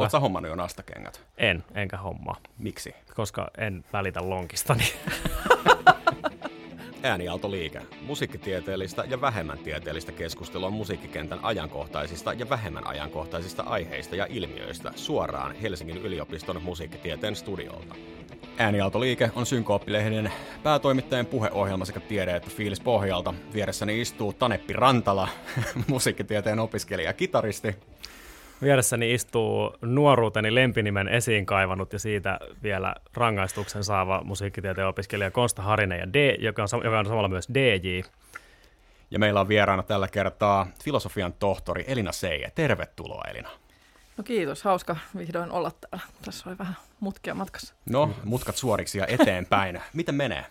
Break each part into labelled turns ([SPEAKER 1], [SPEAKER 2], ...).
[SPEAKER 1] Oletko sä hommannut jo nastakengät?
[SPEAKER 2] En, enkä hommaa,
[SPEAKER 1] Miksi?
[SPEAKER 2] koska en välitä lonkistani.
[SPEAKER 1] Äänialtoliike. Musiikkitieteellistä ja vähemmän tieteellistä keskustelua musiikkikentän ajankohtaisista ja vähemmän ajankohtaisista aiheista ja ilmiöistä suoraan Helsingin yliopiston musiikkitieteen studiolta. Äänialtoliike on Synkooppilehden päätoimittajan puheohjelma sekä tiede- että fiilis pohjalta. Vieressäni istuu Taneppi Rantala, musiikkitieteen opiskelija ja kitaristi.
[SPEAKER 2] Vieressäni istuu nuoruuteni lempinimen esiin kaivanut ja siitä vielä rangaistuksen saava musiikkitieteen opiskelija Konsta Harinen, ja D, joka, on, joka on samalla myös DJ.
[SPEAKER 1] Ja meillä on vieraana tällä kertaa filosofian tohtori Elina Seije. Tervetuloa Elina.
[SPEAKER 3] No kiitos, hauska vihdoin olla täällä. Tässä oli vähän mutkia matkassa.
[SPEAKER 1] No, mutkat suoriksi ja eteenpäin. Miten menee?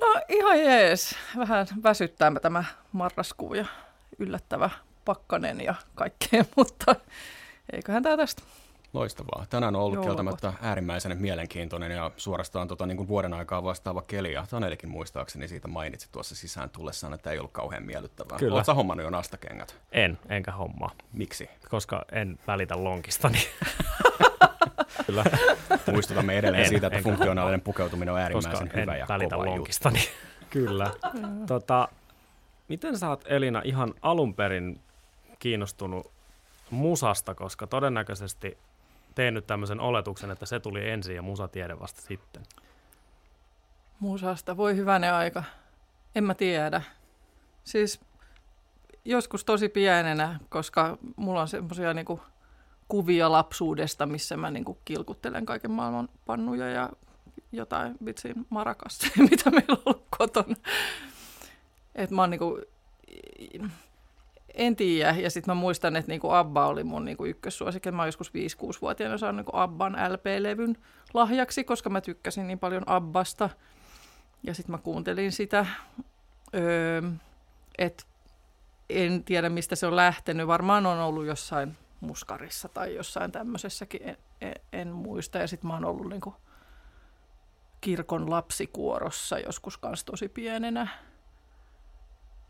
[SPEAKER 3] No ihan jees. Vähän väsyttää tämä marraskuu ja yllättävä pakkanen ja kaikkea, mutta eiköhän tämä tästä.
[SPEAKER 1] Loistavaa. Tänään on ollut
[SPEAKER 3] Joulua
[SPEAKER 1] kieltämättä äärimmäisen mielenkiintoinen ja suorastaan tota, niin kuin vuoden aikaa vastaava keli. Ja Tanelikin muistaakseni siitä mainitsi tuossa sisään tullessaan, että ei ollut kauhean miellyttävää.
[SPEAKER 2] Kyllä.
[SPEAKER 1] Oletko hommannut jo nastakengät?
[SPEAKER 2] En, enkä hommaa,
[SPEAKER 1] Miksi?
[SPEAKER 2] koska en välitä lonkistani. Kyllä,
[SPEAKER 1] Muistutamme edelleen
[SPEAKER 2] En,
[SPEAKER 1] siitä, että funktionaalinen pukeutuminen on
[SPEAKER 2] koska
[SPEAKER 1] äärimmäisen
[SPEAKER 2] en
[SPEAKER 1] hyvä ja
[SPEAKER 2] välitä
[SPEAKER 1] kova juttu.
[SPEAKER 2] lonkistani. Kyllä. tota, miten sä oot Elina ihan alun perin kiinnostunut musasta, koska todennäköisesti tein nyt tämmöisen oletuksen, että se tuli ensin ja musatiede vasta sitten.
[SPEAKER 3] Musasta, voi hyvänen aika. En mä tiedä. Siis joskus tosi pienenä, koska mulla on semmoisia niinku kuvia lapsuudesta, missä mä niinku kilkuttelen kaiken maailman pannuja ja jotain vitsin marakassa, mitä meillä on ollut kotona. Et mä oon niinku, en tiedä. Ja sitten mä muistan, että niinku Abba oli mun niinku ykkössuosikki. Mä joskus 5-6-vuotiaana saanut niinku Abban LP-levyn lahjaksi, koska mä tykkäsin niin paljon Abbasta. Ja sitten mä kuuntelin sitä. Öö, et en tiedä, mistä se on lähtenyt. Varmaan on ollut jossain muskarissa tai jossain tämmöisessäkin, en, en, en muista. Ja sitten mä oon ollut niinku kirkon lapsikuorossa joskus kanssa tosi pienenä.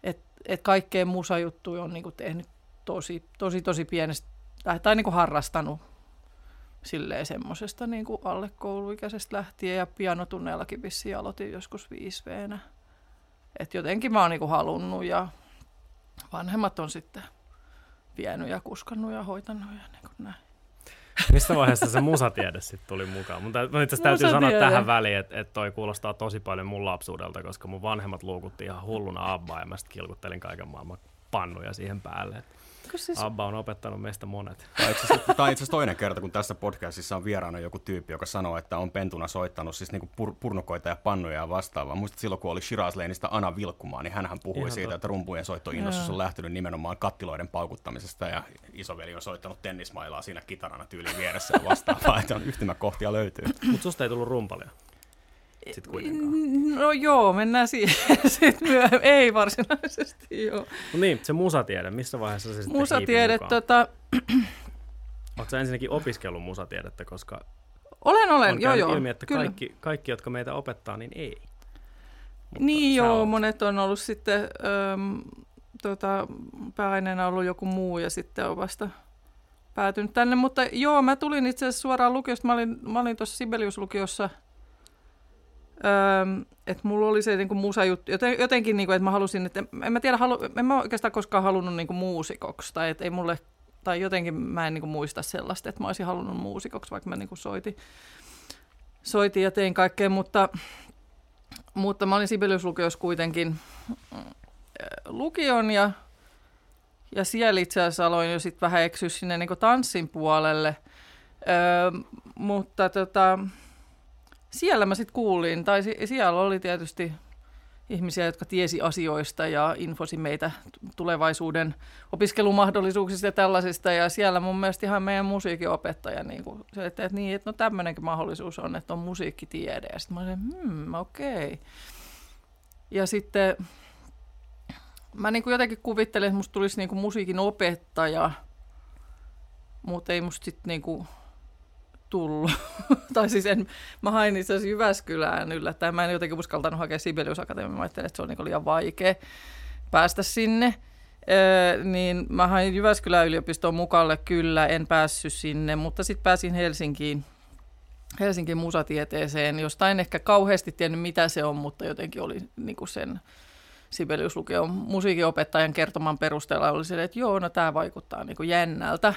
[SPEAKER 3] Et, et kaikkea musajuttuja on niinku tehnyt tosi, tosi, tosi pienestä, tai, tai niinku harrastanut silleen semmosesta niinku alle kouluikäisestä lähtien ja pianotunneellakin vissiin aloitin joskus 5 v Et jotenkin mä oon niinku halunnut ja vanhemmat on sitten vienyt ja kuskannut ja hoitanut ja niin kuin näin.
[SPEAKER 2] Missä vaiheessa se musatiede sitten tuli mukaan? Mun itse asiassa täytyy sanoa tähän väliin, että, että toi kuulostaa tosi paljon mun lapsuudelta, koska mun vanhemmat luukutti ihan hulluna Abbaa ja mä sitten kilkuttelin kaiken maailman pannuja siihen päälle.
[SPEAKER 3] Siis,
[SPEAKER 2] Abba on opettanut meistä monet.
[SPEAKER 1] Tämä on itse asiassa- toinen kerta, kun tässä podcastissa on vieraana joku tyyppi, joka sanoo, että on pentuna soittanut siis niinku pur- purnukoita ja pannuja ja vastaavaa. Muistat silloin, kun oli Shiraz Laneista Ana Vilkkumaa, niin hän puhui
[SPEAKER 2] Ihan
[SPEAKER 1] siitä,
[SPEAKER 2] totta.
[SPEAKER 1] että rumpujen soittoinnostus on lähtenyt nimenomaan kattiloiden paukuttamisesta ja isoveli on soittanut tennismailaa siinä kitarana tyyliin vieressä ja vastaavaa, että on yhtymäkohtia löytyy.
[SPEAKER 2] Mutta susta ei tullut rumpalia. Sitten kuitenkaan.
[SPEAKER 3] no joo, mennään siihen sitten myöhemmin. Ei varsinaisesti, joo.
[SPEAKER 2] No niin, se musatiede, missä vaiheessa se sitten
[SPEAKER 3] Musatiede, tota,
[SPEAKER 2] Oletko ensinnäkin opiskellut musatiedettä, koska
[SPEAKER 3] olen, olen,
[SPEAKER 2] on
[SPEAKER 3] joo joo.
[SPEAKER 2] ilmi, että
[SPEAKER 3] kyllä.
[SPEAKER 2] kaikki, kaikki, jotka meitä opettaa, niin ei. Mutta
[SPEAKER 3] Niin joo,
[SPEAKER 2] oot-
[SPEAKER 3] monet on ollut sitten, äm, tota, pääaineena ollut joku muu ja sitten on vasta päätynyt tänne. Mutta joo, mä tulin itse asiassa suoraan lukiosta. Mä olin, mä olin tuossa Sibelius-lukiossa, äm, että mulla oli se niinku musajuttu. Joten, jotenkin, niinku, että mä halusin, että en, en mä tiedä, halu, en mä oikeastaan koskaan halunnut niinku muusikoksi. Tai että ei mulle, tai jotenkin mä en niinku muista sellaista, että mä olisin halunnut muusikoksi, vaikka mä niinku soitin, soitin ja tein kaikkea, mutta mutta mä olin Sibelius-lukiossa kuitenkin mm, lukion ja, ja siellä itse asiassa aloin jo sitten vähän eksyä sinne niin tanssin puolelle. Öö, mutta tota, siellä mä sitten kuulin, tai si- siellä oli tietysti ihmisiä, jotka tiesi asioista ja infosi meitä tulevaisuuden opiskelumahdollisuuksista ja tällaisista. Ja siellä mun mielestä ihan meidän musiikinopettaja, niin kuin, se, että, että, niin, että no tämmöinenkin mahdollisuus on, että on musiikkitiede. Ja sitten mä olin, hmm, okei. Ja sitten mä niin kuin jotenkin kuvittelin, että musta tulisi niin kuin musiikin opettaja, mutta ei musta sitten niin kuin tullut. tai siis en, mä hain itse asiassa Jyväskylään yllättäen. Mä en jotenkin uskaltanut hakea Sibelius Akatemiaan. Mä ajattelin, että se on niin liian vaikea päästä sinne. Öö, niin mä hain Jyväskylän yliopistoon mukalle kyllä, en päässyt sinne, mutta sitten pääsin Helsinkiin, Helsingin musatieteeseen. Jostain ehkä kauheasti tiennyt, mitä se on, mutta jotenkin oli niin kuin sen Sibelius Lukeon musiikinopettajan kertoman perusteella oli se, että joo, no tämä vaikuttaa niin kuin jännältä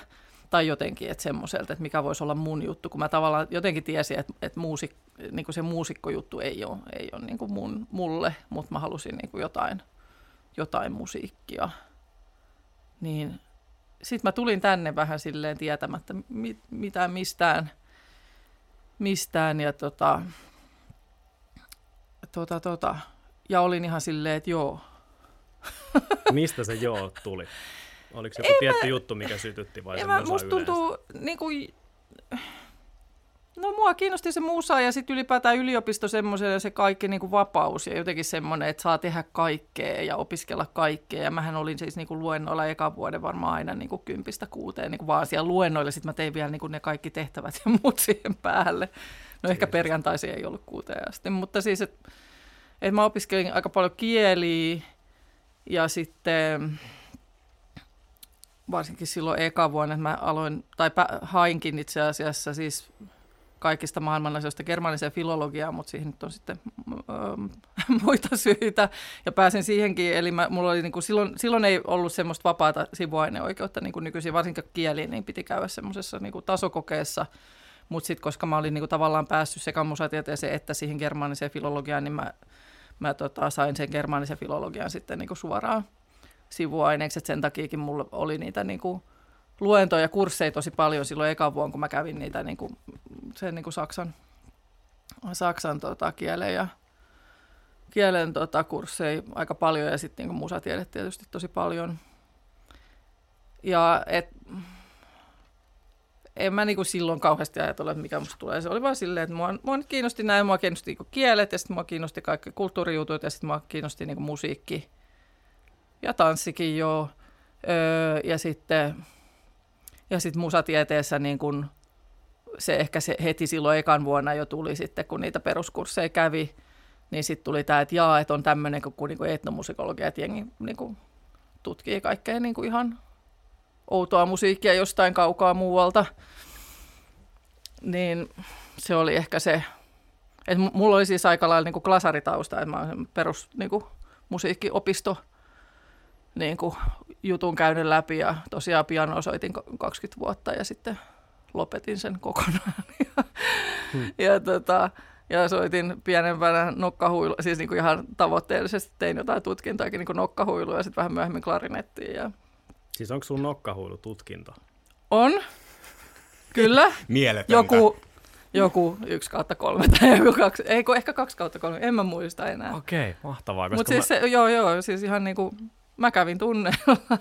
[SPEAKER 3] tai jotenkin, että semmoiselta, että mikä voisi olla mun juttu, kun mä tavallaan jotenkin tiesin, että, että muusik, niin kuin se muusikkojuttu ei ole, ei ole niin kuin mun, mulle, mutta mä halusin niin kuin jotain, jotain musiikkia. Niin sitten mä tulin tänne vähän silleen tietämättä mit, mitään mistään, mistään ja tota, tota, tota, ja olin ihan silleen, että joo.
[SPEAKER 2] Mistä se joo tuli? Oliko se joku ei tietty mä, juttu, mikä sytytti vai se mä,
[SPEAKER 3] musta tuntuu, niin kuin, no mua kiinnosti se musa ja sitten ylipäätään yliopisto semmoisen se kaikki niin kuin vapaus ja jotenkin semmoinen, että saa tehdä kaikkea ja opiskella kaikkea. Ja mähän olin siis niin kuin luennoilla eka vuoden varmaan aina niin kuin kympistä kuuteen niin kuin vaan siellä luennoilla. Sitten mä tein vielä niin kuin ne kaikki tehtävät ja muut siihen päälle. No ehkä perjantaisin ei ollut kuuteen asti, mutta siis, että et mä opiskelin aika paljon kieliä ja sitten varsinkin silloin eka vuonna, että mä aloin, tai hainkin itse asiassa siis kaikista maailman asioista germaniseen filologiaan, mutta siihen nyt on sitten ähm, muita syitä. Ja pääsin siihenkin, eli mä, mulla oli niin kuin, silloin, silloin ei ollut semmoista vapaata sivuaineoikeutta niin kuin nykyisin, varsinkin kieliin, niin piti käydä semmoisessa niin kuin tasokokeessa. Mutta sitten koska mä olin niin kuin, tavallaan päässyt sekä musatieteeseen että siihen germaaniseen filologiaan, niin mä, mä tota, sain sen germaanisen filologian sitten niin kuin suoraan sivuaineeksi, että sen takiakin mulla oli niitä niin kuin luentoja ja kursseja tosi paljon silloin eka vuonna, kun mä kävin niitä niin kuin, sen niin kuin saksan, saksan tota, kielen ja kielen tota, kursseja aika paljon ja sitten niin musatiede tietysti tosi paljon. Ja et, en mä niinku silloin kauheasti ajatella, että mikä musta tulee. Se oli vaan silleen, että mua, mua kiinnosti näin, mua kiinnosti niinku kielet ja sitten mua kiinnosti kaikki kulttuurijutut ja sitten mua kiinnosti niinku musiikki ja tanssikin joo. Öö, ja sitten ja sitten musatieteessä niin kun se ehkä se heti silloin ekan vuonna jo tuli sitten, kun niitä peruskursseja kävi, niin sitten tuli tämä, että jaa, että on tämmöinen kuin, kuin etnomusikologia, että jengi niin tutkii kaikkea niin kuin ihan outoa musiikkia jostain kaukaa muualta. Niin se oli ehkä se, että mulla oli siis aika lailla niin kuin klasaritausta, että mä olen perus niin kuin, musiikkiopisto niin kuin, jutun käynyt läpi ja tosiaan piano soitin 20 vuotta ja sitten lopetin sen kokonaan. ja, hmm. ja, tota, ja soitin pienempänä nokkahuilu, siis niin kuin ihan tavoitteellisesti tein jotain tutkintoakin niin nokkahuilua ja sitten vähän myöhemmin klarinettiin. Ja...
[SPEAKER 2] Siis onko sun nokkahuilu tutkinto?
[SPEAKER 3] On, kyllä.
[SPEAKER 1] Mieletöntä.
[SPEAKER 3] Joku, joku yksi kautta kolme tai joku kaksi, ei ehkä kaksi kautta kolme, en mä muista enää.
[SPEAKER 2] Okei, mahtavaa.
[SPEAKER 3] Mutta siis mä... se, joo, joo, siis ihan niin kuin mä kävin tunneilla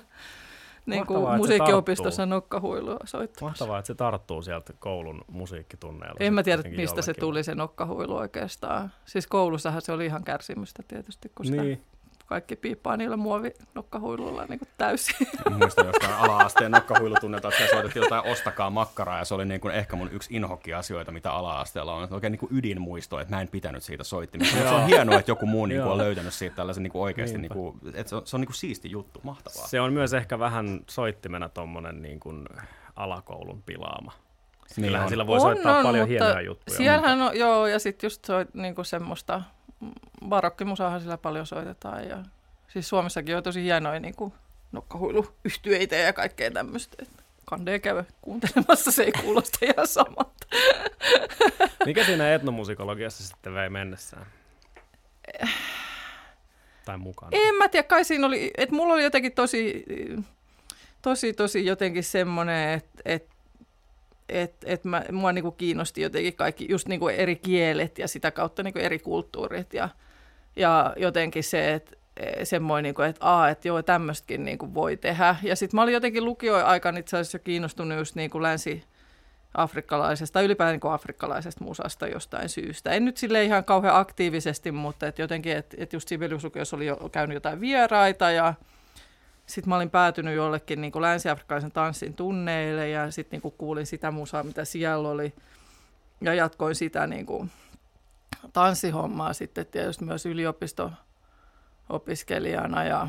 [SPEAKER 3] niin kuin musiikkiopistossa nokkahuilua soittamassa.
[SPEAKER 2] Mahtavaa, että se tarttuu sieltä koulun musiikkitunneilla.
[SPEAKER 3] En mä tiedä, mistä jollekin. se tuli se nokkahuilu oikeastaan. Siis koulussahan se oli ihan kärsimystä tietysti, kun sitä niin kaikki piippaa niillä muovinokkahuiluilla niin kuin täysin.
[SPEAKER 1] Muistan jostain ala-asteen nokkahuilutunnelta, että soitettiin jotain Ostakaa makkaraa, ja se oli niin kuin ehkä mun yksi inhokki-asioita, mitä ala-asteella on. Oikein niin kuin ydinmuisto, että mä en pitänyt siitä soittimista. se on hienoa, että joku muu niin kuin on löytänyt siitä tällaisen niin kuin oikeasti, niin kuin, että se on, se on niin kuin siisti juttu, mahtavaa.
[SPEAKER 2] Se on myös ehkä vähän soittimena tuommoinen niin kuin alakoulun pilaama. Kyllähän niin sillä voi on, soittaa on, paljon hienoja juttuja.
[SPEAKER 3] Siellähän on, joo, ja sitten just soit, niin kuin semmoista barokkimusahan sillä paljon soitetaan. Ja, siis Suomessakin on tosi hienoja niin kuin nokkahuiluyhtyeitä ja kaikkea tämmöistä. Kandee käy kuuntelemassa, se ei kuulosta ihan samalta.
[SPEAKER 2] Mikä siinä etnomusikologiassa sitten vei mennessään? tai mukaan?
[SPEAKER 3] En mä tiedä, kai siinä oli, että mulla oli jotenkin tosi, tosi, tosi jotenkin semmoinen, että, että että et mä, mua niinku kiinnosti jotenkin kaikki just niinku eri kielet ja sitä kautta niinku eri kulttuurit ja, ja jotenkin se, että e, semmoinen, niinku, että aa, että joo, tämmöistäkin niinku voi tehdä. Ja sitten mä olin jotenkin lukioaikaan itse asiassa kiinnostunut just niinku länsi afrikkalaisesta tai ylipäätään niin afrikkalaisesta musasta jostain syystä. En nyt sille ihan kauhean aktiivisesti, mutta et jotenkin, että et just Sibeliuslukiossa oli jo käynyt jotain vieraita ja sitten mä olin päätynyt jollekin niin länsi-afrikkalaisen tanssin tunneille ja sitten niin kuulin sitä musaa, mitä siellä oli. Ja jatkoin sitä niin kuin, tanssihommaa sitten tietysti myös yliopisto-opiskelijana. Ja,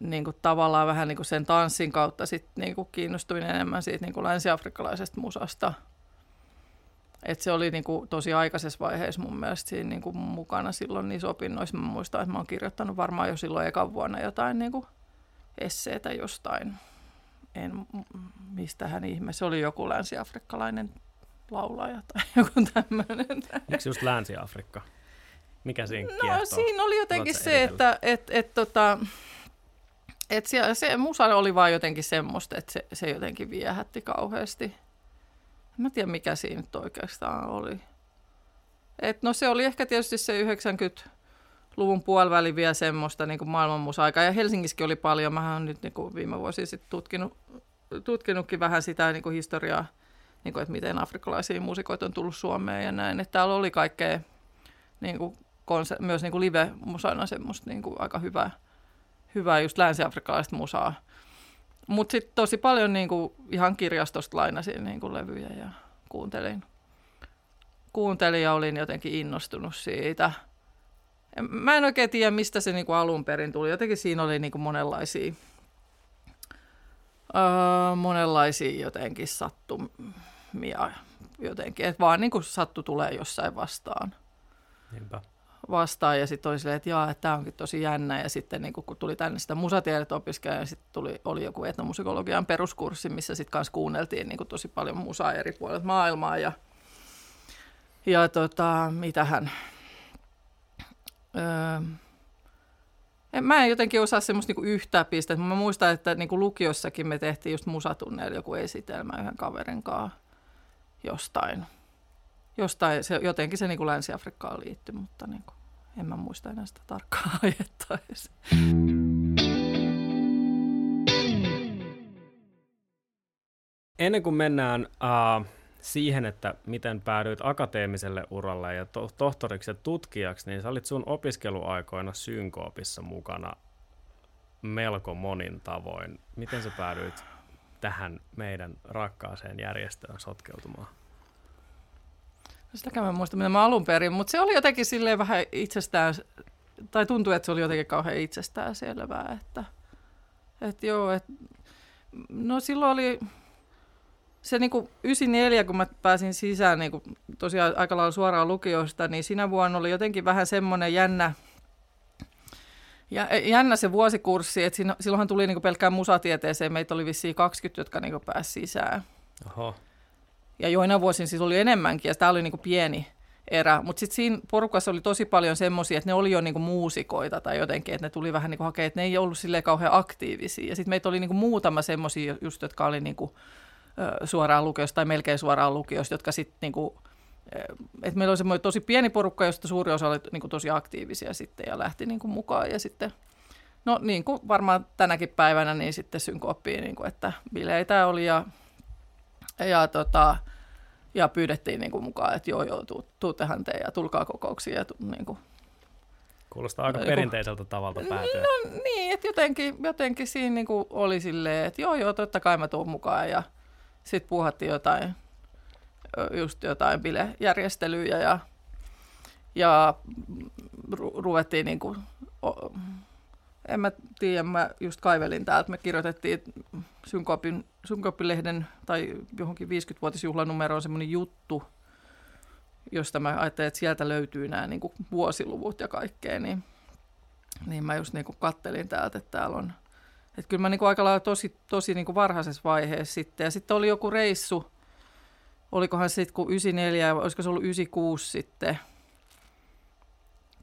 [SPEAKER 3] niin kuin tavallaan vähän niin kuin sen tanssin kautta sit niin kuin kiinnostuin enemmän siitä niin kuin länsiafrikkalaisesta musasta. Et se oli niin kuin tosi aikaisessa vaiheessa mun mielestä siinä niin kuin mukana silloin niissä opinnoissa. Mä muistan, että mä oon kirjoittanut varmaan jo silloin ekan vuonna jotain niin kuin esseitä jostain. En, mistä hän ihme, se oli joku länsiafrikkalainen laulaja tai joku tämmöinen.
[SPEAKER 2] Miksi just Länsi-Afrikka? Mikä siinä
[SPEAKER 3] No
[SPEAKER 2] kiehtoo?
[SPEAKER 3] siinä oli jotenkin se, että et, et, tota, et siellä, se musa oli vaan jotenkin semmoista, että se, se jotenkin viehätti kauheasti. Mä tiedä, mikä siinä nyt oikeastaan oli. Et no se oli ehkä tietysti se 90-luvun puoliväli vielä semmoista niin kuin maailmanmusa-aikaa. Ja Helsingissäkin oli paljon. Mä oon nyt niin kuin viime vuosia sitten tutkinut, tutkinutkin vähän sitä niin kuin historiaa, niin kuin, että miten afrikkalaisia muusikoita on tullut Suomeen ja näin. Että täällä oli kaikkea niin kuin konse- myös niin kuin live-musana semmoista niin kuin aika hyvää, hyvää just länsi-afrikkalaista musaa. Mutta sitten tosi paljon niin kuin ihan kirjastosta lainasin niin kuin levyjä ja kuuntelin. Kuuntelin ja olin jotenkin innostunut siitä. Mä en oikein tiedä, mistä se niin kuin alun perin tuli. Jotenkin siinä oli niin kuin monenlaisia, öö, monenlaisia jotenkin sattumia. Jotenkin, että vaan niin kuin sattu tulee jossain vastaan
[SPEAKER 2] Niinpä.
[SPEAKER 3] Vastaan ja sitten oli silleen, että tämä onkin tosi jännä. Ja sitten niin kun tuli tänne sitä musatiedettä opiskelemaan, niin sitten tuli, oli joku etnomusikologian peruskurssi, missä sitten kanssa kuunneltiin niin tosi paljon musaa eri puolilta maailmaa. Ja, ja tota, mitähän... Öö, mä en jotenkin osaa semmoista niinku yhtää pistettä. Mä muistan, että niinku lukiossakin me tehtiin just musatunneilla joku esitelmä yhden kaverin kanssa jostain jostain, se, jotenkin se niin kuin Länsi-Afrikkaan liittyy, mutta niin kuin, en mä muista enää sitä tarkkaa aihetta edes.
[SPEAKER 2] Ennen kuin mennään uh, siihen, että miten päädyit akateemiselle uralle ja to- tohtoriksi ja tutkijaksi, niin sä olit sun opiskeluaikoina synkoopissa mukana melko monin tavoin. Miten sä päädyit tähän meidän rakkaaseen järjestöön sotkeutumaan?
[SPEAKER 3] Sitäkään mä en muista, mitä mä alun perin, mutta se oli jotenkin silleen vähän itsestään, tai tuntui, että se oli jotenkin kauhean itsestään selvää, että, että joo, että no silloin oli se niin kuin 94, kun mä pääsin sisään niin kuin tosiaan aika lailla suoraan lukiosta, niin sinä vuonna oli jotenkin vähän semmoinen jännä, ja, jännä se vuosikurssi, että siinä, silloinhan tuli niin pelkkään musatieteeseen, meitä oli vissiin 20, jotka niin pääsi sisään.
[SPEAKER 2] Oho,
[SPEAKER 3] Ja joina vuosin siis oli enemmänkin, ja tämä oli niinku pieni erä. Mutta sitten siinä porukassa oli tosi paljon semmoisia, että ne oli jo niinku muusikoita tai jotenkin, että ne tuli vähän niinku hakemaan, että ne ei ollut silleen kauhean aktiivisia. Ja sitten meitä oli niinku muutama semmoisia just, jotka oli niinku, suoraan lukiosta tai melkein suoraan lukiosta, jotka sitten niinku, että meillä oli semmoinen tosi pieni porukka, josta suuri osa oli niinku tosi aktiivisia sitten ja lähti niinku mukaan. Ja sitten, no niin kuin varmaan tänäkin päivänä, niin sitten synkooppiin, niinku, että bileitä oli ja ja, tota, ja pyydettiin niin kuin mukaan, että joo, joo, tuu, tuu tähän te ja tulkaa kokouksiin. Ja tu, niin, kuin.
[SPEAKER 2] kuulostaa aika
[SPEAKER 3] Joku-
[SPEAKER 2] perinteiseltä tavalta päätyä.
[SPEAKER 3] No niin, että jotenkin, jotenkin siinä niin kuin oli silleen, että joo, joo, totta kai mä tuun mukaan. Ja sitten puhattiin jotain, just jotain bilejärjestelyjä ja, ja ru- ruvettiin niin kuin, o, en mä tiedä, mä just kaivelin täältä, me kirjoitettiin Synkoopin, Synkoopilehden tai johonkin 50-vuotisjuhlanumeroon semmoinen juttu, josta mä ajattelin, että sieltä löytyy nämä niin kuin vuosiluvut ja kaikkea, niin, niin mä just niin kuin kattelin täältä, että täällä on, että kyllä mä niin kuin aika lailla tosi, tosi niin kuin varhaisessa vaiheessa sitten, ja sitten oli joku reissu, olikohan sitten kun 94, vai olisiko se ollut 96 sitten,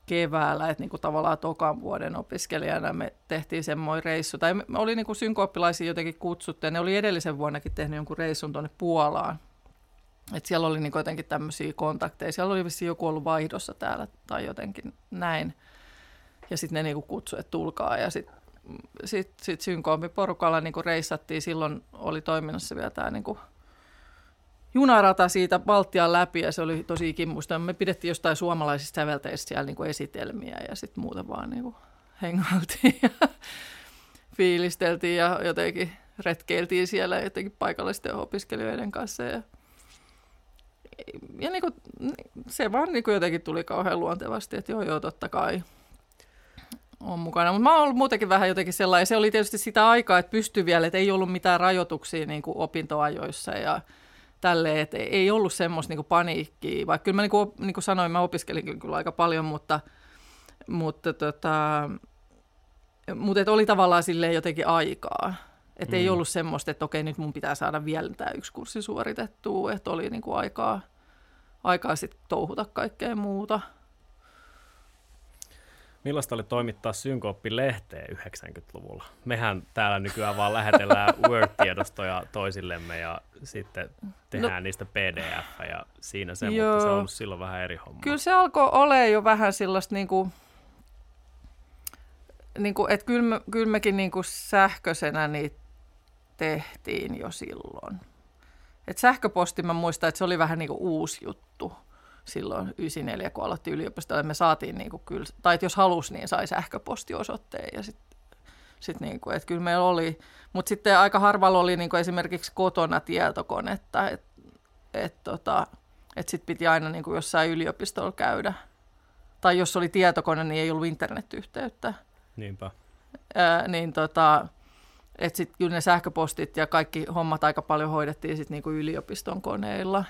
[SPEAKER 3] keväällä, että niinku tavallaan tokan vuoden opiskelijana me tehtiin semmoinen reissu. Tai me oli niinku synkooppilaisia jotenkin kutsuttu, ja ne oli edellisen vuonnakin tehnyt jonkun reissun tuonne Puolaan. Et siellä oli niinku jotenkin tämmöisiä kontakteja. Siellä oli vissiin joku ollut vaihdossa täällä tai jotenkin näin. Ja sitten ne niinku kutsui, että tulkaa. Ja sitten sit, sit synkooppiporukalla niinku reissattiin. Silloin oli toiminnassa vielä tämä niinku junarata siitä Baltian läpi ja se oli tosi kimmusta. Me pidettiin jostain suomalaisista sävelteistä siellä niin kuin esitelmiä ja sitten muuten vaan niin kuin hengailtiin ja fiilisteltiin ja jotenkin retkeiltiin siellä jotenkin paikallisten opiskelijoiden kanssa. Ja, ja niin kuin, se vaan niin kuin jotenkin tuli kauhean luontevasti, että joo joo totta kai. on mukana. Mutta mä oon ollut muutenkin vähän jotenkin sellainen. Se oli tietysti sitä aikaa, että pystyi vielä, että ei ollut mitään rajoituksia niin kuin opintoajoissa ja tälleen, että ei ollut semmoista niin kuin paniikkiä. Vaikka kyllä mä niin kuin, niin kuin sanoin, mä opiskelin kyllä aika paljon, mutta, mutta, tota, mutta että oli tavallaan silleen jotenkin aikaa. Että mm. ei ollut semmoista, että okei, nyt mun pitää saada vielä tämä yksi kurssi suoritettua, että oli niin kuin aikaa, aikaa sitten touhuta kaikkea muuta.
[SPEAKER 2] Millaista oli toimittaa Synkooppi-lehteä 90-luvulla? Mehän täällä nykyään vaan lähetellään Word-tiedostoja toisillemme ja sitten tehdään no, niistä PDF ja siinä se, joo. mutta se on ollut silloin vähän eri homma.
[SPEAKER 3] Kyllä se alkoi olemaan jo vähän sellaista niin kuin, niin kuin, että kyllä, me, kyllä mekin niin kuin sähköisenä niitä tehtiin jo silloin. Et sähköposti mä muistan, että se oli vähän niin kuin uusi juttu silloin 94, kun aloitti yliopistolla. Me saatiin niin kuin kyllä, tai jos halusi, niin sai sähköpostiosoitteen ja sitten sit niin kuin, että kyllä meillä oli, mutta sitten aika harvalla oli niin kuin esimerkiksi kotona tietokonetta, että et tota, et sitten piti aina niin kuin jossain yliopistolla käydä. Tai jos oli tietokone, niin ei ollut internetyhteyttä.
[SPEAKER 2] Niinpä.
[SPEAKER 3] Ää, niin tota, että sitten kyllä ne sähköpostit ja kaikki hommat aika paljon hoidettiin sitten niinku yliopiston koneilla.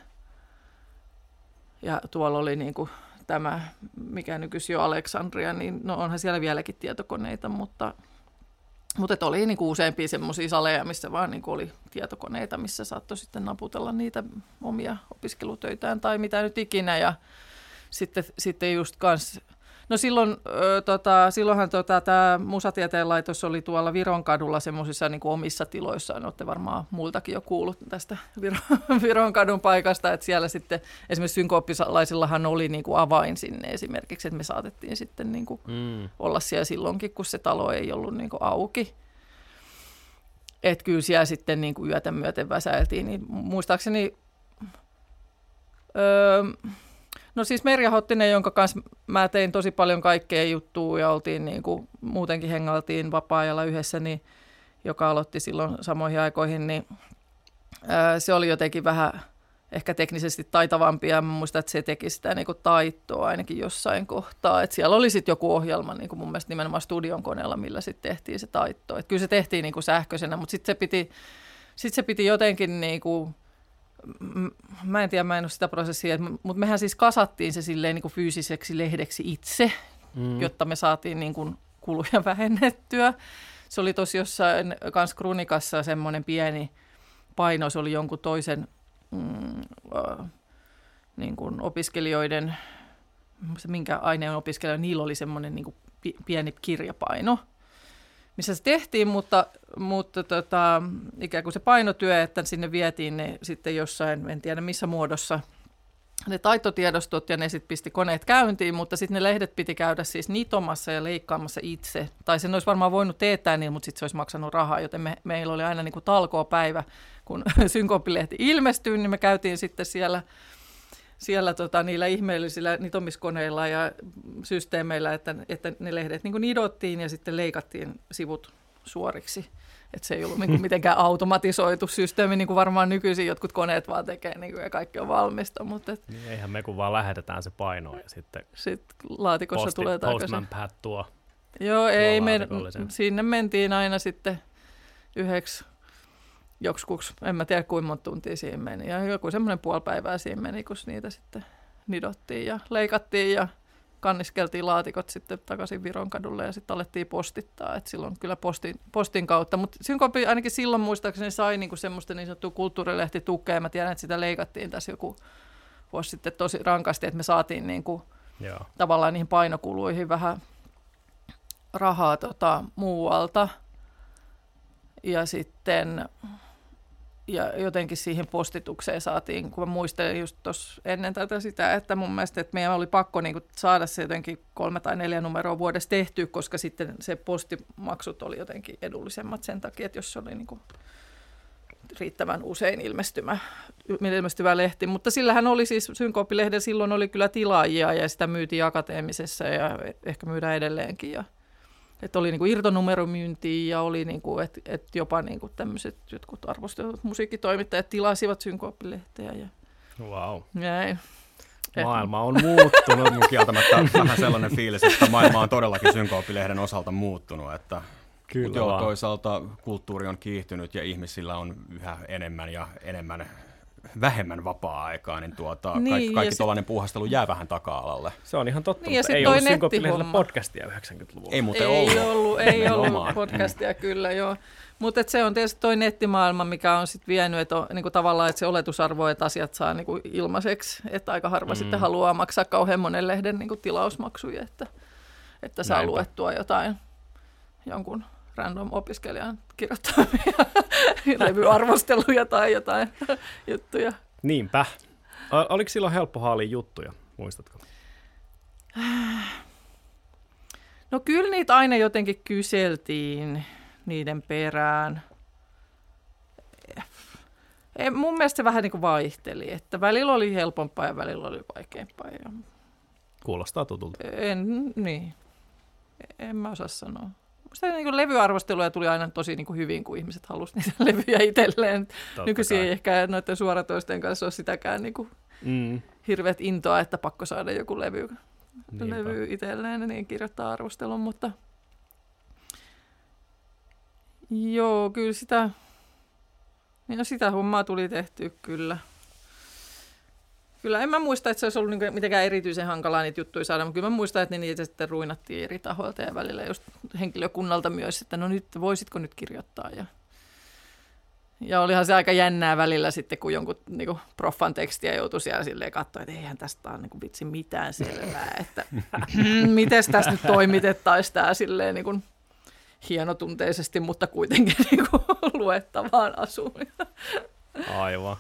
[SPEAKER 3] Ja tuolla oli niinku tämä, mikä nykyisin jo Aleksandria, niin no onhan siellä vieläkin tietokoneita, mutta, mutta et oli niinku useampia semmoisia saleja, missä vaan niinku oli tietokoneita, missä saattoi sitten naputella niitä omia opiskelutöitään tai mitä nyt ikinä. Ja sitten, sitten just kans No silloin, ö, tota, silloinhan tota, tämä Musatieteen laitos oli tuolla Viron kadulla semmoisissa niin omissa tiloissaan. Olette varmaan muiltakin jo kuullut tästä Viron, Viron kadun paikasta, että siellä sitten esimerkiksi synkooppilaisillahan oli niin kuin avain sinne esimerkiksi, että me saatettiin sitten niin kuin mm. olla siellä silloinkin, kun se talo ei ollut niin kuin auki. Että kyllä siellä sitten niin kuin yötä myöten väsäiltiin, niin muistaakseni... Öö, No siis Merja Hottinen, jonka kanssa mä tein tosi paljon kaikkea juttua ja oltiin niin kuin, muutenkin hengaltiin vapaa-ajalla yhdessä, niin, joka aloitti silloin samoihin aikoihin, niin ää, se oli jotenkin vähän ehkä teknisesti taitavampi ja muistan, että se teki sitä niin kuin taitoa ainakin jossain kohtaa. että siellä oli sitten joku ohjelma niin kuin mun mielestä nimenomaan studion koneella, millä sitten tehtiin se taitto. Et kyllä se tehtiin niin kuin sähköisenä, mutta sitten se piti, sit se piti jotenkin niin kuin mä en tiedä, mä en ole sitä prosessia, mutta mehän siis kasattiin se silleen niin kuin fyysiseksi lehdeksi itse, mm. jotta me saatiin niin kuin kuluja vähennettyä. Se oli tosi jossain kans Krunikassa semmoinen pieni paino, se oli jonkun toisen mm, äh, niin kuin opiskelijoiden, minkä aineen opiskelija, niillä oli semmoinen niin kuin pieni kirjapaino – missä se tehtiin, mutta, mutta tota, ikään kuin se painotyö, että sinne vietiin ne sitten jossain, en tiedä missä muodossa, ne taitotiedostot ja ne sitten pisti koneet käyntiin, mutta sitten ne lehdet piti käydä siis nitomassa ja leikkaamassa itse. Tai sen olisi varmaan voinut teettää niin, mutta sitten se olisi maksanut rahaa, joten me, meillä oli aina niin kuin talkoopäivä, kun synkopilehti ilmestyi, niin me käytiin sitten siellä siellä tota, niillä ihmeellisillä nitomiskoneilla ja systeemeillä, että, että ne lehdet niin nidottiin ja sitten leikattiin sivut suoriksi. Että se ei ollut niin mitenkään automatisoitu systeemi, niin kuin varmaan nykyisin jotkut koneet vaan tekee niin kuin, ja kaikki on valmista. Mutta et,
[SPEAKER 2] niin eihän me kun vaan lähetetään se paino ja sitten
[SPEAKER 3] sitten laatikossa posti, tulee takaisin.
[SPEAKER 2] Postman Pat tuo.
[SPEAKER 3] Joo, ei, me, sinne mentiin aina sitten yhdeksi joksikuks, en mä tiedä kuinka monta tuntia siinä meni. Ja joku semmoinen puoli päivää siinä meni, kun niitä sitten nidottiin ja leikattiin ja kanniskeltiin laatikot sitten takaisin Viron kadulle ja sitten alettiin postittaa. Et silloin kyllä postin, postin kautta. Mutta Synkopi ainakin silloin muistaakseni sai niinku semmoista niin sanottua kulttuurilehtitukea. Mä tiedän, että sitä leikattiin tässä joku vuosi sitten tosi rankasti, että me saatiin niinku Joo. tavallaan niihin painokuluihin vähän rahaa tota, muualta. Ja sitten ja jotenkin siihen postitukseen saatiin, kun mä muistelen just tuossa ennen tätä sitä, että mun mielestä että meidän oli pakko niin kuin saada se jotenkin kolme tai neljä numeroa vuodessa tehty, koska sitten se postimaksut oli jotenkin edullisemmat sen takia, että jos se oli niin kuin riittävän usein ilmestymä, ilmestyvä lehti. Mutta sillähän oli siis, Synkooppilehden silloin oli kyllä tilaajia ja sitä myytiin akateemisessa ja ehkä myydään edelleenkin. Ja että oli niinku irtonumeromyyntiä ja oli niinku, että et jopa niinku tämmöiset jotkut arvostetut musiikkitoimittajat tilasivat synkooppilehteä. Ja,
[SPEAKER 2] wow.
[SPEAKER 3] Näin.
[SPEAKER 2] Maailma on muuttunut.
[SPEAKER 1] Mun kieltämättä vähän sellainen fiilis, että maailma on todellakin synkooppilehden osalta muuttunut. Että
[SPEAKER 2] Kyllä
[SPEAKER 1] Mut joo, toisaalta kulttuuri on kiihtynyt ja ihmisillä on yhä enemmän ja enemmän vähemmän vapaa-aikaa, niin, tuota,
[SPEAKER 3] Niin,
[SPEAKER 1] kaikki, kaikki
[SPEAKER 3] sit-
[SPEAKER 1] tuollainen puuhastelu jää vähän taka-alalle.
[SPEAKER 2] Se on ihan totta,
[SPEAKER 3] Niin,
[SPEAKER 2] mutta
[SPEAKER 3] sit
[SPEAKER 2] ei ollut Synkoppilehdellä
[SPEAKER 3] nettihomma.
[SPEAKER 2] podcastia 90-luvulla.
[SPEAKER 1] Ei muuten
[SPEAKER 3] ei
[SPEAKER 1] ollut.
[SPEAKER 3] ollut, ei ollut podcastia kyllä, joo. Mutta se on tietysti toi nettimaailma, mikä on sitten vienyt, että on, niinku tavallaan että se oletusarvo, että asiat saa niinku ilmaiseksi, että aika harva mm. sitten haluaa maksaa kauhean monen lehden niinku tilausmaksuja, että, että saa
[SPEAKER 1] Näinpä.
[SPEAKER 3] luettua jotain jonkun random opiskelijan kirjoittamia levyarvosteluja tai jotain juttuja.
[SPEAKER 2] Niinpä. Oliko silloin helppo haalia juttuja, muistatko?
[SPEAKER 3] No kyllä niitä aina jotenkin kyseltiin niiden perään. Ei, mun mielestä se vähän niin kuin vaihteli, että välillä oli helpompaa ja välillä oli vaikeampaa. Ja
[SPEAKER 2] Kuulostaa tutulta.
[SPEAKER 3] en, niin, en mä osaa sanoa. Sitä niin kuin levyarvosteluja tuli aina tosi niin kuin hyvin, kun ihmiset halusivat niitä levyjä itselleen.
[SPEAKER 2] Totta
[SPEAKER 3] Nykyisin
[SPEAKER 2] kai.
[SPEAKER 3] ei ehkä noiden suoratoisten kanssa ole sitäkään niin kuin
[SPEAKER 2] Mm,
[SPEAKER 3] hirveät intoa, että pakko saada joku levy
[SPEAKER 2] niinpä.
[SPEAKER 3] levy itselleen, niin kirjoittaa arvostelun, mutta joo, kyllä sitä, niin no sitä hommaa tuli tehty kyllä. Kyllä en mä muista, että se olisi ollut niinku mitenkään erityisen hankalaa niitä juttuja saada, mutta kyllä mä muistan, että niitä sitten ruinattiin eri tahoilta ja välillä just henkilökunnalta myös, että no nyt, voisitko nyt kirjoittaa ja ja olihan se aika jännää välillä sitten, kun jonkun niin kuin, proffan tekstiä joutui siellä silleen katsoa, että eihän tästä ole niin vitsi mitään selvää, että miten tässä nyt toimitettaisiin tämä silleen niin kuin, hienotunteisesti, mutta kuitenkin niin kuin, luettavaan asuun.
[SPEAKER 2] Aivan.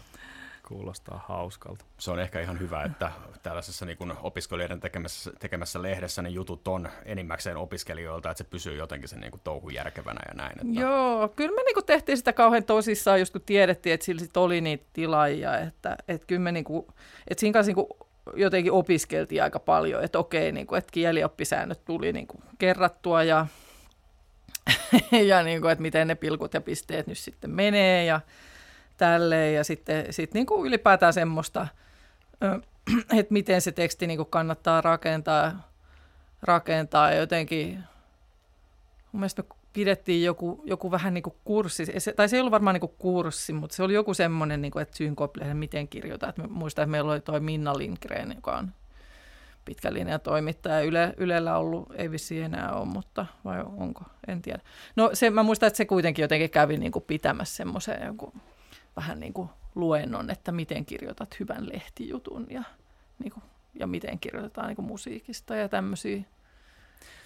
[SPEAKER 2] Kuulostaa hauskalta.
[SPEAKER 1] Se on ehkä ihan hyvä, että tällaisessa niin kuin opiskelijoiden tekemässä, tekemässä lehdessä niin jutut on enimmäkseen opiskelijoilta, että se pysyy jotenkin sen niin kuin touhu järkevänä ja näin. Että
[SPEAKER 3] Joo, kyllä me niinku tehtiin sitä kauhean tosissaan, just kun tiedettiin, että sillä sit oli niitä tilaajia, että, että kyllä me niinku, että siinä kanssa niinku jotenkin opiskeltiin aika paljon, että okei, niinku, että kielioppisäännöt tuli niinku kerrattua ja, ja niinku, että miten ne pilkut ja pisteet nyt sitten menee ja tälleen ja sitten sit niinku ylipäätään semmoista, että miten se teksti niinku kannattaa rakentaa, rakentaa ja jotenkin mun mielestä me pidettiin joku, joku vähän niin kuin kurssi, se, tai se ei ollut varmaan niin kuin kurssi, mutta se oli joku semmoinen, niin kuin, että synkooppilehden miten kirjoittaa. Mä muistan, että meillä oli toi Minna Lindgren, joka on pitkä linja toimittaja. Yle, Ylellä ollut, ei vissiin enää ole, mutta vai onko, en tiedä. No se, mä muistan, että se kuitenkin jotenkin kävi niin kuin pitämässä semmoisen vähän niin kuin luennon, että miten kirjoitat hyvän lehtijutun ja, niin kuin, ja miten kirjoitetaan niin kuin musiikista ja tämmöisiä.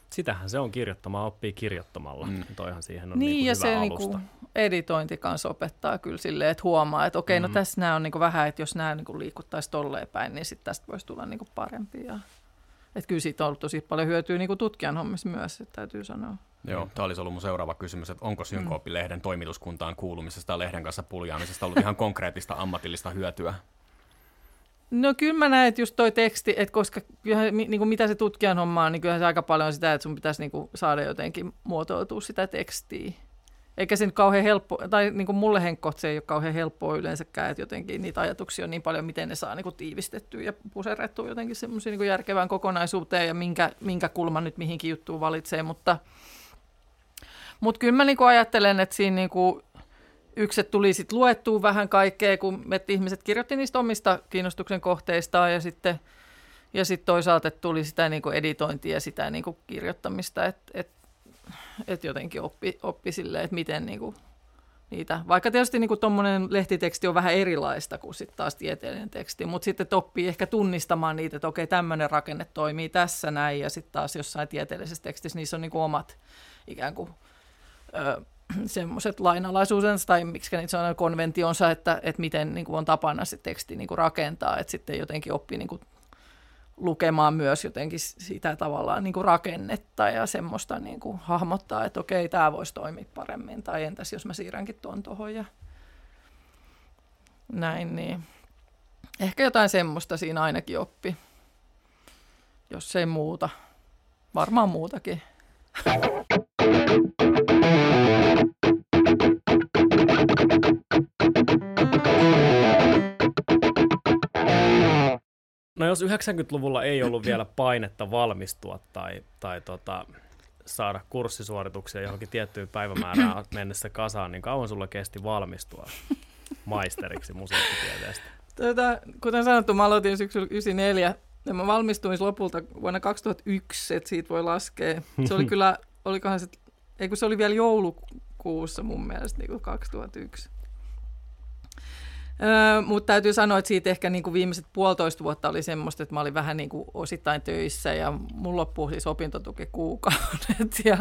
[SPEAKER 2] Sitähän se on kirjoittamaan, oppii kirjoittamalla.
[SPEAKER 1] Mm.
[SPEAKER 2] Mm. Toihan siihen on
[SPEAKER 3] Niin,
[SPEAKER 2] niin
[SPEAKER 3] ja
[SPEAKER 2] hyvä
[SPEAKER 3] se
[SPEAKER 2] alusta.
[SPEAKER 3] niinku editointi kanssa opettaa kyllä silleen, että huomaa, että okei, no
[SPEAKER 2] Mhm.
[SPEAKER 3] tässä nämä on niinku vähän, että jos nämä niinku liikuttaisi tolleen päin, niin sitten tästä voisi tulla niinku parempi. Ja... Että kyllä siitä on ollut tosi paljon hyötyä niinku tutkijan hommissa myös, että täytyy sanoa.
[SPEAKER 1] Joo, tämä olisi ollut mun seuraava kysymys, että onko Synkooppilehden toimituskuntaan kuulumisesta ja lehden kanssa puljaamisesta ollut ihan konkreettista ammatillista hyötyä?
[SPEAKER 3] No kyllä mä näen, että just toi teksti, että koska kyllähän, mi- niinku mitä se tutkijan homma on, niin kyllähän se aika paljon on sitä, että sun pitäisi niinku saada jotenkin muotoiltua sitä tekstiä. Eikä se nyt kauhean helppo, tai niin kuin mulle Henkko, se ei ole kauhean helppoa yleensäkään, että jotenkin niitä ajatuksia on niin paljon, miten ne saa niin kuin tiivistettyä ja puserrettua jotenkin semmoisiin niin järkevään kokonaisuuteen ja minkä, minkä kulman nyt mihinkin juttuun valitsee, mutta, mutta kyllä mä niin kuin ajattelen, että siinä niin kuin yksi, että tuli sitten luettua vähän kaikkea, kun me ihmiset kirjoitti niistä omista kiinnostuksen kohteistaan ja sitten ja sitten toisaalta tuli sitä niin kuin editointia ja sitä niin kuin kirjoittamista, että et, et jotenkin oppi, oppi silleen, että miten niin kuin niitä, vaikka tietysti niin tuommoinen lehtiteksti on vähän erilaista kuin sitten taas tieteellinen teksti, mutta sitten että oppii ehkä tunnistamaan niitä, että okei tämmöinen rakenne toimii tässä näin ja sitten taas jossain tieteellisessä tekstissä niissä on niin kuin omat ikään kuin ö, semmoiset lainalaisuusensa tai miksi niitä sanoo konventionsa, että, että miten niin kuin on tapana se teksti niin kuin rakentaa, että sitten jotenkin oppii niin kuin lukemaan myös jotenkin sitä tavallaan niin kuin rakennetta ja semmoista niin kuin hahmottaa, että okei, tämä voisi toimia paremmin, tai entäs jos mä siirränkin tuon tuohon ja näin, niin ehkä jotain semmoista siinä ainakin oppi, jos ei muuta, varmaan muutakin.
[SPEAKER 2] No jos 90-luvulla ei ollut vielä painetta valmistua tai, tai tota, saada kurssisuorituksia johonkin tiettyyn päivämäärään mennessä kasaan, niin kauan sulla kesti valmistua maisteriksi musiikkitieteestä?
[SPEAKER 3] Tota, kuten sanottu, mä aloitin syksyllä 94 ja mä valmistuin lopulta vuonna 2001, että siitä voi laskea. Se oli kyllä, olikohan se, ei kun se oli vielä joulukuussa mun mielestä niin kuin 2001. Mutta täytyy sanoa, että siitä ehkä niin kuin viimeiset puolitoista vuotta oli semmoista, että mä olin vähän niin kuin osittain töissä ja mun loppuu siis opintotuki kuukaudet ja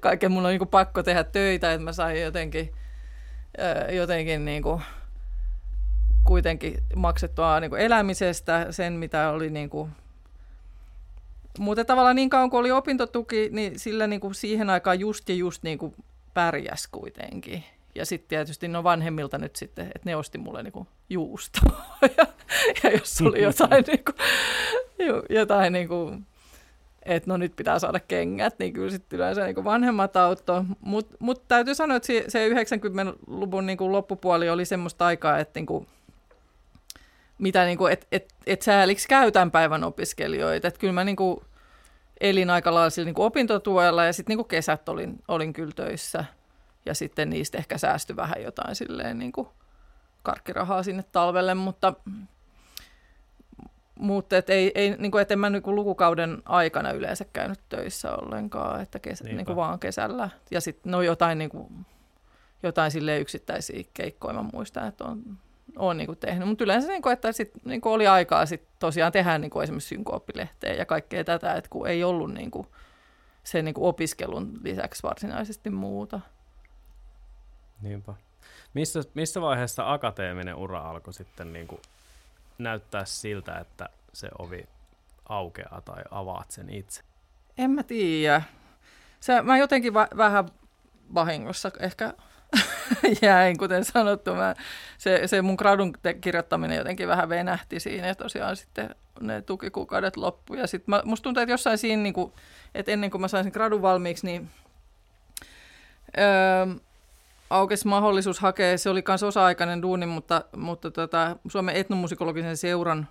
[SPEAKER 3] kaiken mun on niin kuin pakko tehdä töitä, että mä sain jotenkin, jotenkin niin kuin kuitenkin maksettua niin kuin elämisestä sen, mitä oli niin kuin mutta tavallaan niin kauan kuin oli opintotuki, niin sillä niin kuin siihen aikaan just ja just niin kuin pärjäs kuitenkin. Ja sitten tietysti no vanhemmilta nyt sitten, että ne osti mulle niinku juustoa. ja, ja jos oli jotain, niinku, jotain niinku, että no nyt pitää saada kengät, niin kyllä sitten yleensä niinku vanhemmat auttoi. Mutta mut täytyy sanoa, että se, se 90-luvun niinku loppupuoli oli semmoista aikaa, että niinku, mitä niinku, et, et, et sääliksi käytän päivän opiskelijoita. Että kyllä mä niinku elin aika lailla niinku opintotuella ja sitten niinku kesät olin, olin kyllä töissä – ja sitten niistä ehkä säästyi vähän jotain silleen niin kuin karkkirahaa sinne talvelle, mutta, mutta et ei, ei, niin kuin, et en mä niin kuin lukukauden aikana yleensä käynyt töissä ollenkaan, että kesä, niin kuin vaan kesällä. Ja sitten no jotain, niin kuin, jotain sille yksittäisiä keikkoja mä muistan, että on, on niin kuin tehnyt. Mutta yleensä niin kuin, että sit, niin kuin oli aikaa sit tosiaan tehdä niin kuin esimerkiksi synkooppilehteen ja kaikkea tätä, että kun ei ollut niin kuin, sen niin kuin opiskelun lisäksi varsinaisesti muuta.
[SPEAKER 2] Niinpä. Missä, missä vaiheessa akateeminen ura alkoi sitten niin kuin näyttää siltä, että se ovi aukeaa tai avaat sen itse?
[SPEAKER 3] En mä tiedä. Se, mä jotenkin va- vähän vahingossa ehkä jäin, kuten sanottu. Mä, se, se mun gradun te- kirjoittaminen jotenkin vähän venähti siinä ja tosiaan sitten ne tukikuukaudet loppu. Ja sitten musta tuntuu, että jossain siinä, niin kuin, että ennen kuin mä sain sen gradun valmiiksi, niin öö, aukesi mahdollisuus hakea, se oli myös osa-aikainen duuni, mutta, mutta tota, Suomen etnomusikologisen seuran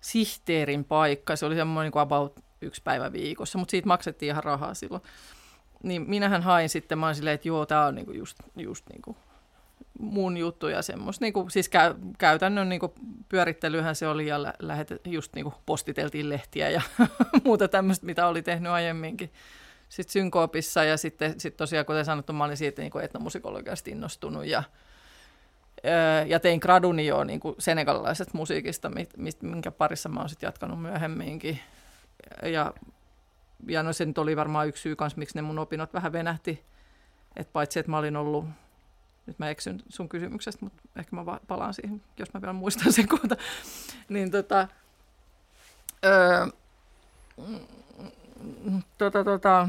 [SPEAKER 3] sihteerin paikka, se oli semmoinen niin kuin about yksi päivä viikossa, mutta siitä maksettiin ihan rahaa silloin. Niin minähän hain sitten, mä silleen, että joo, tämä on niinku just, just niinku mun juttu ja semmoista, niinku, siis käy, käytännön niinku pyörittelyhän se oli ja lä- lähetet, just niinku postiteltiin lehtiä ja muuta tämmöistä, mitä oli tehnyt aiemminkin sitten synkoopissa ja sitten sit tosiaan, kuten sanottu, mä olin siitä niin etnomusikologiasta innostunut ja, ja tein graduni jo niin kuin musiikista, minkä parissa mä oon sitten jatkanut myöhemminkin. Ja, ja no se nyt oli varmaan yksi syy kanssa, miksi ne mun opinnot vähän venähti. Et paitsi, että mä olin ollut, nyt mä eksyn sun kysymyksestä, mutta ehkä mä palaan siihen, jos mä vielä muistan sen kohta. Niin tota, öö, tota, tota,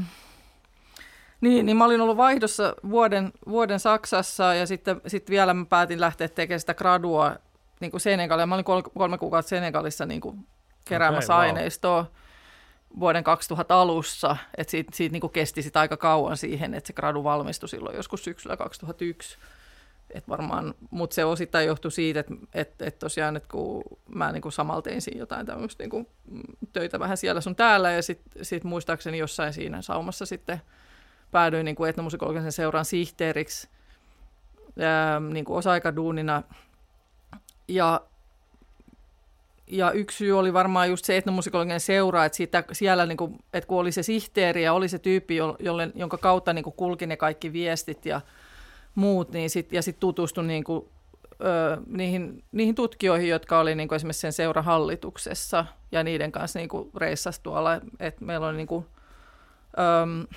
[SPEAKER 3] niin, niin mä olin ollut vaihdossa vuoden, vuoden Saksassa ja sitten sit vielä mä päätin lähteä tekemään sitä gradua niin kuin Senegalia. Mä olin kolme, kolme kuukautta Senegalissa niin kuin keräämässä okay, aineistoa wow. vuoden 2000 alussa. Et siitä, siitä niin kuin kesti sit aika kauan siihen, että se gradu valmistui silloin joskus syksyllä 2001. Et varmaan, mutta se osittain johtui siitä, että et, et tosiaan, että kun mä niin kuin samalla tein siinä jotain tämmöistä niin kuin töitä vähän siellä sun täällä, ja sitten sit muistaakseni jossain siinä saumassa sitten päädyin niin kuin etnomusikologisen seuran sihteeriksi ää, niin kuin osa-aikaduunina. Ja, ja yksi syy oli varmaan just se etnomusikologinen seura, että siitä, siellä niin kuin, että kun oli se sihteeri ja oli se tyyppi, jolle, jonka kautta niin kuin kulki ne kaikki viestit ja muut, niin sit, ja sitten tutustui niin kuin, ö, niihin, niihin tutkijoihin, jotka oli niin kuin esimerkiksi sen seurahallituksessa ja niiden kanssa niin kuin reissasi tuolla, että meillä oli niin kuin, ö,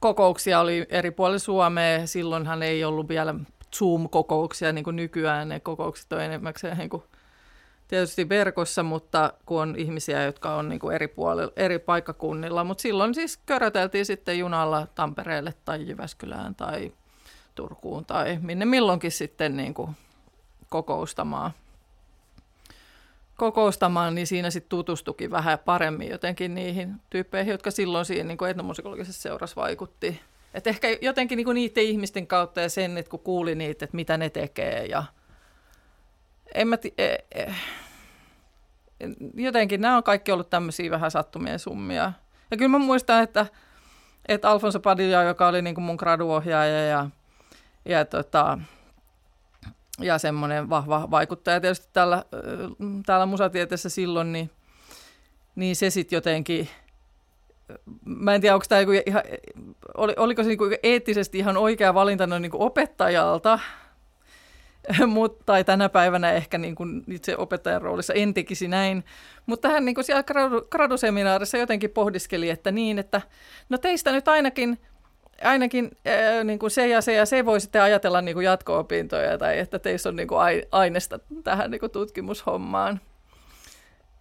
[SPEAKER 3] kokouksia oli eri puolilla Suomea, silloinhan ei ollut vielä Zoom-kokouksia, niin kuin nykyään ne kokoukset on enemmäkseen niin kuin tietysti verkossa, mutta kun on ihmisiä, jotka on niin kuin eri, puolilla, eri paikkakunnilla, mutta silloin siis köröteltiin sitten junalla Tampereelle tai Jyväskylään tai Turkuun tai minne milloinkin sitten niin kuin kokoustamaan. kokoustamaan, niin siinä sitten tutustukin vähän paremmin jotenkin niihin tyyppeihin, jotka silloin siinä niin etnomusikologisessa seurassa vaikutti. Et ehkä jotenkin niin kuin niiden ihmisten kautta ja sen, että kun kuuli niitä, että mitä ne tekee ja en mä t- e- e- jotenkin nämä on kaikki ollut tämmöisiä vähän sattumien summia. Ja kyllä mä muistan, että, että Alfonso Padilla, joka oli niin kuin mun graduohjaaja ja, ja, tota, ja semmoinen vahva vaikuttaja tietysti täällä, täällä musatieteessä silloin, niin, niin se sitten jotenkin, mä en tiedä, onko tämä ihan, oliko se niinku eettisesti ihan oikea valinta noin niinku opettajalta, Mut, tai tänä päivänä ehkä niin kuin itse opettajan roolissa en tekisi näin. Mutta hän niin kuin siellä graduseminaarissa jotenkin pohdiskeli, että niin, että no teistä nyt ainakin, ainakin ää, niin kuin se ja se ja se voi sitten ajatella niin kuin jatko-opintoja tai että teissä on niin kuin aineesta tähän niin kuin tutkimushommaan.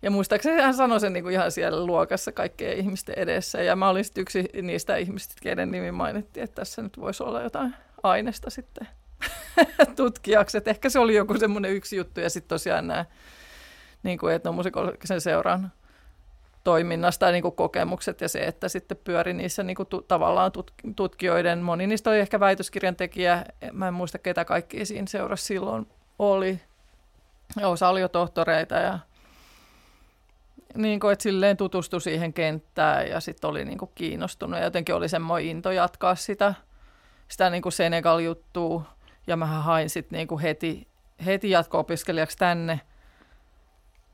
[SPEAKER 3] Ja muistaakseni hän sanoi sen niin kuin ihan siellä luokassa kaikkien ihmisten edessä. Ja mä olin sitten yksi niistä ihmistä, keiden nimi mainittiin, että tässä nyt voisi olla jotain aineesta sitten tutkijaksi. Et ehkä se oli joku semmoinen yksi juttu. Ja sitten tosiaan nämä niin kuin etnomusikologisen seuran toiminnasta ja niin kuin kokemukset ja se, että sitten pyöri niissä niin kuin tu- tavallaan tut- tutkijoiden, moni niistä oli ehkä väitöskirjan tekijä, mä en muista ketä kaikki siinä seurassa silloin oli, osa oli jo tohtoreita ja niin kuin, että silleen tutustui siihen kenttään ja sitten oli niin kuin kiinnostunut ja jotenkin oli semmoinen into jatkaa sitä, sitä niin kuin Senegal-juttua. Ja mä hain sitten niinku heti, heti jatko-opiskelijaksi tänne,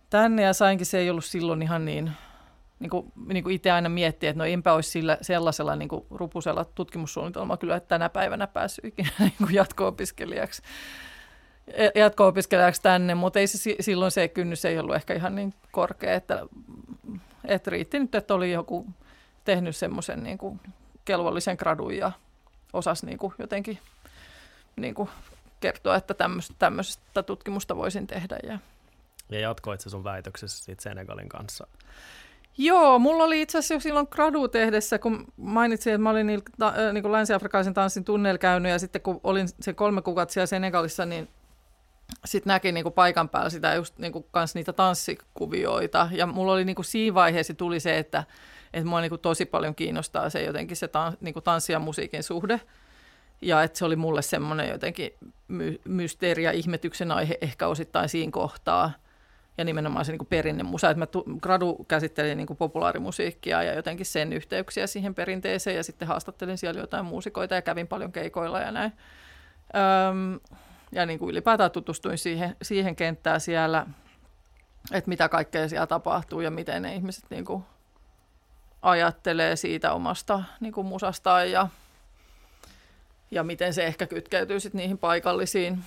[SPEAKER 3] tänne ja sainkin, se ei ollut silloin ihan niin, niin kuin, niin kuin itse aina miettii, että no enpä olisi sillä, sellaisella niin kuin rupusella tutkimussuunnitelmalla kyllä että tänä päivänä päässyt ikinä niin jatko-opiskelijaksi e, jatko-opiskelijaksi tänne, mutta ei se, silloin se kynnys ei ollut ehkä ihan niin korkea, että, että riitti nyt, että oli joku tehnyt semmoisen niin kelvollisen gradun ja osasi niin kuin jotenkin niin kuin kertoa, että tämmöistä, tutkimusta voisin tehdä. Ja,
[SPEAKER 2] ja jatkoit se sun väitöksessä Senegalin kanssa?
[SPEAKER 3] Joo, mulla oli itse asiassa jo silloin gradu tehdessä, kun mainitsin, että mä olin niin, niin länsi-afrikalaisen tanssin tunnel käynyt ja sitten kun olin se kolme kuukautta siellä Senegalissa, niin sitten näki niin kuin paikan päällä sitä just niin kuin kans niitä tanssikuvioita. Ja mulla oli niin kuin siinä vaiheessa tuli se, että, että mua niin kuin tosi paljon kiinnostaa se jotenkin se tan, niin kuin tanssi ja musiikin suhde. Ja että se oli mulle semmoinen jotenkin my- mysteeri ja ihmetyksen aihe ehkä osittain siinä kohtaa. Ja nimenomaan se niin perinnemusa. Että mä tu- gradu käsittelin niin populaarimusiikkia ja jotenkin sen yhteyksiä siihen perinteeseen. Ja sitten haastattelin siellä jotain muusikoita ja kävin paljon keikoilla ja näin. Öm, ja niin kuin ylipäätään tutustuin siihen, siihen kenttään siellä, että mitä kaikkea siellä tapahtuu ja miten ne ihmiset niin kuin ajattelee siitä omasta niin kuin musastaan ja ja miten se ehkä kytkeytyy sitten niihin paikallisiin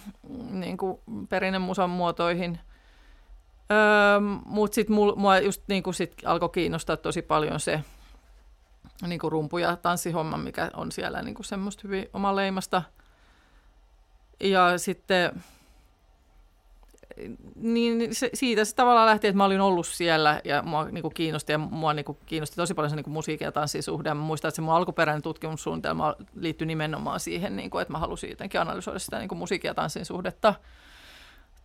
[SPEAKER 3] niin kuin perinnemusan muotoihin. Öö, Mutta sitten mua just niin kuin sit alkoi kiinnostaa tosi paljon se niin kuin rumpu- ja tanssihomma, mikä on siellä niin kuin semmoista hyvin omaleimasta. Ja sitten niin se, siitä se tavallaan lähti, että mä olin ollut siellä ja mua niin kuin kiinnosti ja mua niin kuin kiinnosti tosi paljon se niin kuin musiikin ja tanssin suhde. Mä muistan, että se mun alkuperäinen tutkimussuunnitelma liittyi nimenomaan siihen, niin kuin, että mä halusin jotenkin analysoida sitä niin kuin musiikin ja tanssin suhdetta.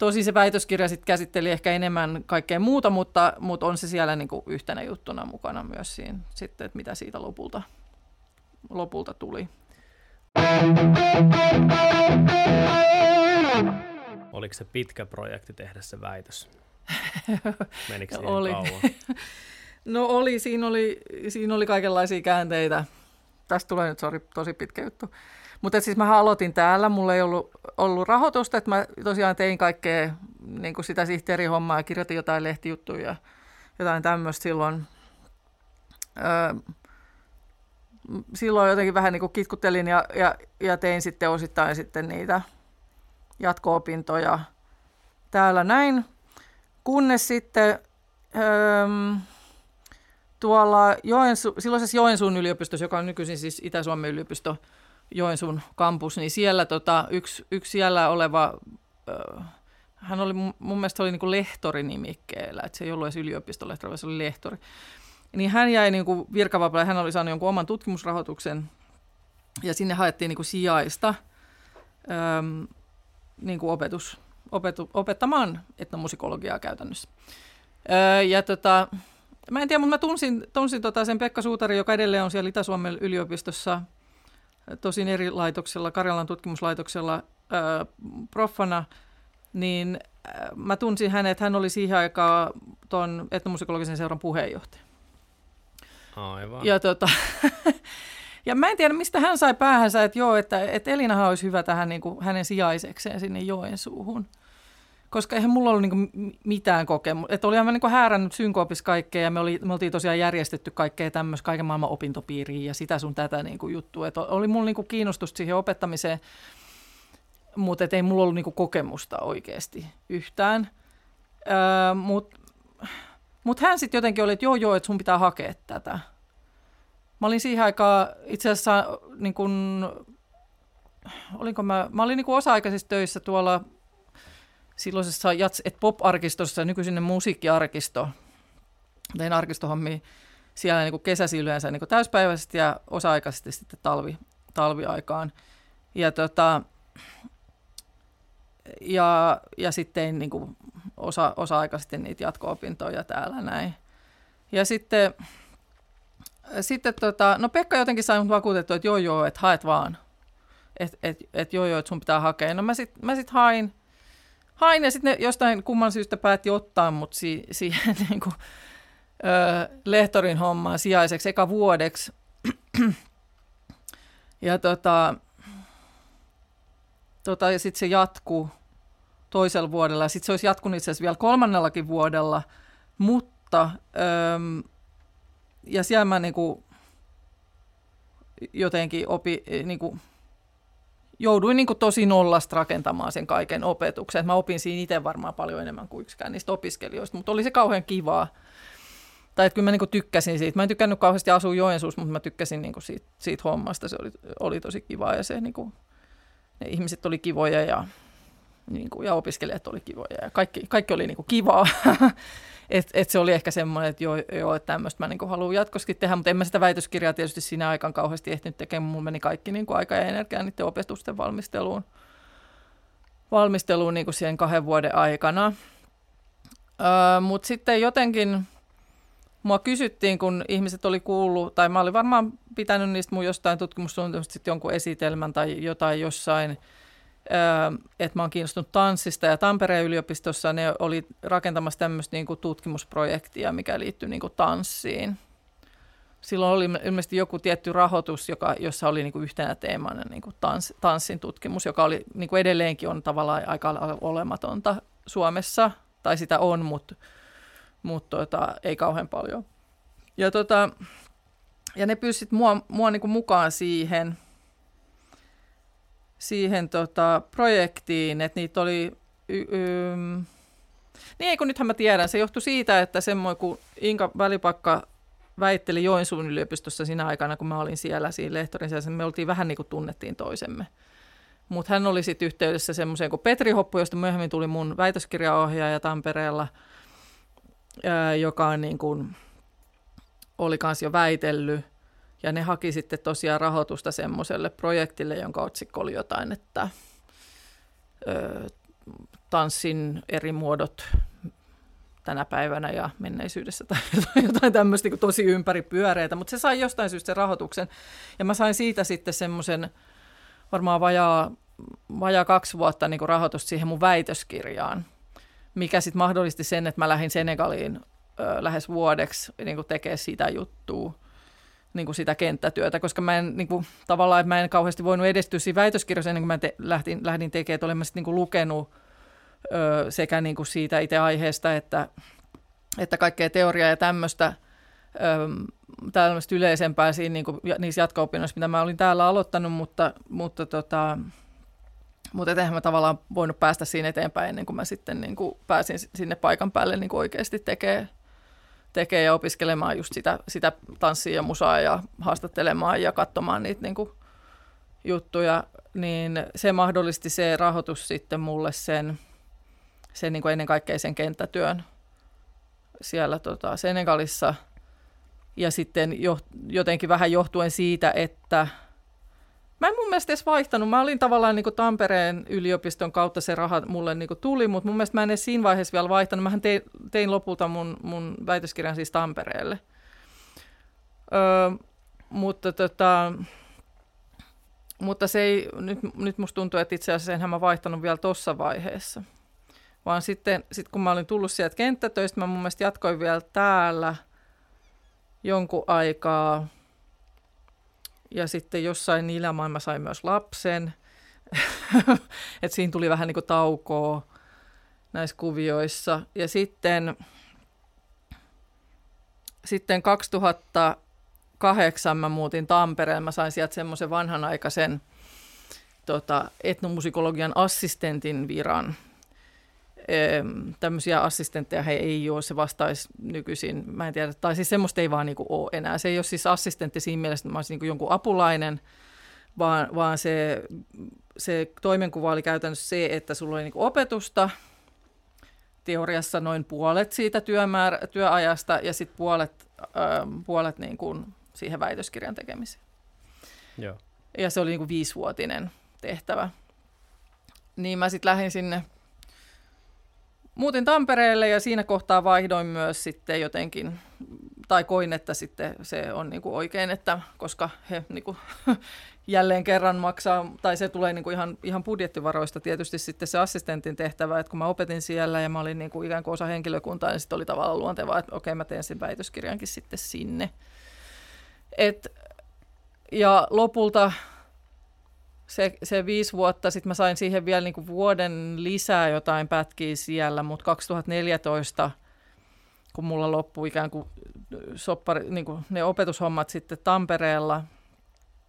[SPEAKER 3] Tosi se väitöskirja sitten käsitteli ehkä enemmän kaikkea muuta, mutta, mutta on se siellä niin kuin yhtenä juttuna mukana myös siinä, sitten, että mitä siitä lopulta, lopulta tuli.
[SPEAKER 2] Oliko se pitkä projekti tehdä se väitös? Menikö siihen
[SPEAKER 3] oli.
[SPEAKER 2] kauan?
[SPEAKER 3] no oli siinä, oli, siinä oli kaikenlaisia käänteitä. Tästä tulee nyt sorry, tosi pitkä juttu. Mutta siis mä aloitin täällä, mulla ei ollut, ollut rahoitusta, että mä tosiaan tein kaikkea niin kuin sitä sihteerihommaa ja kirjoitin jotain lehtijuttuja ja jotain tämmöistä silloin. Öö, silloin jotenkin vähän niin kuin kitkuttelin ja, ja, ja tein sitten osittain sitten niitä jatko-opintoja täällä näin, kunnes sitten öö, tuolla Joensu, silloisessa Joensuun yliopistossa, joka on nykyisin siis Itä-Suomen yliopisto, Joensuun kampus, niin siellä tota, yksi, yksi siellä oleva, öö, hän oli mun mielestä oli niin lehtorinimikkeellä, että se ei ollut edes yliopistolehtori, vaan se oli lehtori. Niin hän jäi niin virkavapaalle, hän oli saanut jonkun oman tutkimusrahoituksen ja sinne haettiin niin kuin sijaista. Niin kuin opetus, opetu, opettamaan etnomusikologiaa käytännössä. Öö, ja tota, mä en tiedä, mutta mä tunsin, tunsin tota sen Pekka Suutari, joka edelleen on siellä Itä-Suomen yliopistossa, tosin eri laitoksella, Karjalan tutkimuslaitoksella öö, proffana, niin mä tunsin hänet, hän oli siihen aikaan tuon etnomusikologisen seuran puheenjohtaja.
[SPEAKER 2] Aivan.
[SPEAKER 3] Ja, tota, ja mä en tiedä, mistä hän sai päähänsä, että joo, että, että Elinahan olisi hyvä tähän niin kuin hänen sijaisekseen sinne Joensuuhun. Koska eihän mulla ollut niin kuin mitään kokemusta. Että oli aivan niin häärännyt synkoopis kaikkea ja me, oli, me oltiin tosiaan järjestetty kaikkea tämmöistä kaiken maailman opintopiiriä ja sitä sun tätä niin kuin juttua. Että oli mulla niin kuin kiinnostusta siihen opettamiseen, mutta ei mulla ollut niin kuin kokemusta oikeasti yhtään. Öö, mutta mutta hän sitten jotenkin oli, että joo joo, että sun pitää hakea tätä. Mä olin siihen aikaan itse asiassa, niin kun, olinko mä, mä olin niin osa-aikaisissa töissä tuolla silloisessa Jats et Pop-arkistossa, nykyisin musiikkiarkisto. Tein arkistohommia siellä niin kesäsi yleensä niin täyspäiväisesti ja osa-aikaisesti sitten talvi, talviaikaan. Ja, tota, ja, ja sitten niin kuin osa, osa-aikaisesti niitä jatko-opintoja täällä näin. Ja sitten, sitten tota, no Pekka jotenkin sai mut vakuutettua, että joo joo, että haet vaan. Että et, et, joo joo, että sun pitää hakea. No mä sitten mä sit hain, hain ja sitten jostain kumman syystä päätti ottaa mut si, siihen niin kuin, ö, lehtorin hommaan sijaiseksi eka vuodeksi. ja tota, tota, ja sitten se jatkuu toisella vuodella. Sitten se olisi jatkunut itse asiassa vielä kolmannellakin vuodella, mutta äm, ja siellä mä niin kuin, jotenkin opi, niin kuin, jouduin niin tosi nollasta rakentamaan sen kaiken opetuksen. Mä opin siinä itse varmaan paljon enemmän kuin yksikään niistä opiskelijoista, mutta oli se kauhean kivaa. Tai että kyllä mä niin tykkäsin siitä. Mä en tykännyt kauheasti asua Joensuussa, mutta mä tykkäsin niin siitä, siitä hommasta. Se oli, oli tosi kivaa ja se, niin kuin, ne ihmiset oli kivoja ja niin kuin, ja opiskelijat oli kivoja ja kaikki, kaikki oli niin kivaa. et, et se oli ehkä semmoinen, että joo, joo että tämmöistä mä niin haluan jatkossakin tehdä, mutta en mä sitä väitöskirjaa tietysti siinä aikaan kauheasti ehtinyt tekemään. Mulla meni kaikki niin kuin, aika ja energia niiden opetusten valmisteluun, valmisteluun niin kuin siihen kahden vuoden aikana. Mutta sitten jotenkin mua kysyttiin, kun ihmiset oli kuullut, tai mä olin varmaan pitänyt niistä mun jostain tutkimussuunnitelmasta jonkun esitelmän tai jotain jossain – että mä oon kiinnostunut tanssista ja Tampereen yliopistossa ne oli rakentamassa tämmöistä niin kuin tutkimusprojektia, mikä liittyy niin kuin tanssiin. Silloin oli ilmeisesti joku tietty rahoitus, joka, jossa oli niin kuin yhtenä teemana niin kuin tans, tanssin tutkimus, joka oli niin kuin edelleenkin on tavallaan aika olematonta Suomessa, tai sitä on, mutta, mutta tota, ei kauhean paljon. Ja, tota, ja ne pyysivät mua, mua niin kuin mukaan siihen – siihen tota, projektiin, että niitä oli... Y- y- niin ei kun nythän mä tiedän, se johtui siitä, että semmoinen kun Inka Välipakka väitteli Joensuun yliopistossa siinä aikana, kun mä olin siellä siinä lehtorin siellä, me oltiin vähän niin kuin tunnettiin toisemme. Mutta hän oli sitten yhteydessä semmoiseen kuin Petri Hoppu, josta myöhemmin tuli mun väitöskirjaohjaaja Tampereella, ää, joka on niin kuin, oli kanssa jo väitellyt. Ja ne haki sitten tosiaan rahoitusta semmoiselle projektille, jonka otsikko oli jotain, että ö, tanssin eri muodot tänä päivänä ja menneisyydessä tai jotain tämmöistä niin tosi ympäripyöreitä, mutta se sai jostain syystä sen rahoituksen. Ja mä sain siitä sitten semmoisen varmaan vajaa, vajaa kaksi vuotta niin rahoitusta siihen mun väitöskirjaan, mikä sitten mahdollisti sen, että mä lähdin Senegaliin ö, lähes vuodeksi niin tekemään sitä juttua niin kuin sitä kenttätyötä, koska mä en niin kuin, tavallaan, että mä en kauheasti voinut edistyä siinä väitöskirjassa ennen kuin mä te, lähdin, lähdin tekemään, että olen mä sitten niin kuin lukenut ö, sekä niin kuin siitä itse aiheesta, että, että kaikkea teoriaa ja tämmöistä, tämmöistä yleisempää siinä, niin kuin, niissä jatko-opinnoissa, mitä mä olin täällä aloittanut, mutta, mutta, tota, mutta eihän mä tavallaan voinut päästä siinä eteenpäin ennen kuin mä sitten niin kuin pääsin sinne paikan päälle niin kuin oikeasti tekemään tekee ja opiskelemaan just sitä, sitä tanssia ja musaa ja haastattelemaan ja katsomaan niitä niin kuin juttuja, niin se mahdollisti se rahoitus sitten mulle sen, sen niin kuin ennen kaikkea sen kenttätyön siellä tota Senegalissa. Ja sitten jo, jotenkin vähän johtuen siitä, että Mä en mun mielestä edes vaihtanut. Mä olin tavallaan niin kuin Tampereen yliopiston kautta se raha mulle niin kuin tuli, mutta mun mielestä mä en edes siinä vaiheessa vielä vaihtanut. Mähän tein, tein lopulta mun, mun väitöskirjan siis Tampereelle. Öö, mutta, tota, mutta se ei, nyt, nyt musta tuntuu, että itse asiassa enhän mä vaihtanut vielä tuossa vaiheessa. vaan sitten sit kun mä olin tullut sieltä kenttätöistä, mä mun mielestä jatkoin vielä täällä jonkun aikaa. Ja sitten jossain niillä mä sain myös lapsen. että siinä tuli vähän niin kuin taukoa näissä kuvioissa. Ja sitten, sitten 2008 mä muutin Tampereen. Mä sain sieltä semmoisen vanhanaikaisen tota, etnomusikologian assistentin viran. Tämmöisiä assistentteja he ei ole, se vastaisi nykyisin, mä en tiedä, tai siis semmoista ei vaan niinku ole enää. Se ei ole siis assistentti siinä mielessä, että mä olisin niinku jonkun apulainen, vaan, vaan se, se toimenkuva oli käytännössä se, että sulla oli niinku opetusta, teoriassa noin puolet siitä työmäärä, työajasta ja sitten puolet, äh, puolet niin kuin siihen väitöskirjan tekemiseen.
[SPEAKER 2] Joo.
[SPEAKER 3] Ja se oli niin kuin viisivuotinen tehtävä. Niin mä sitten lähdin sinne, muutin Tampereelle ja siinä kohtaa vaihdoin myös sitten jotenkin, tai koin, että sitten se on niin kuin oikein, että koska he niin kuin, jälleen kerran maksaa, tai se tulee niin kuin ihan, ihan budjettivaroista tietysti sitten se assistentin tehtävä, että kun mä opetin siellä ja mä olin niin kuin ikään kuin osa henkilökuntaa, niin sitten oli tavallaan luontevaa, että okei mä teen sen väitöskirjankin sitten sinne. Et, ja lopulta se, se viisi vuotta, sitten mä sain siihen vielä niin kuin vuoden lisää jotain pätkiä siellä, mutta 2014, kun mulla loppui ikään kuin, soppari, niin kuin ne opetushommat sitten Tampereella,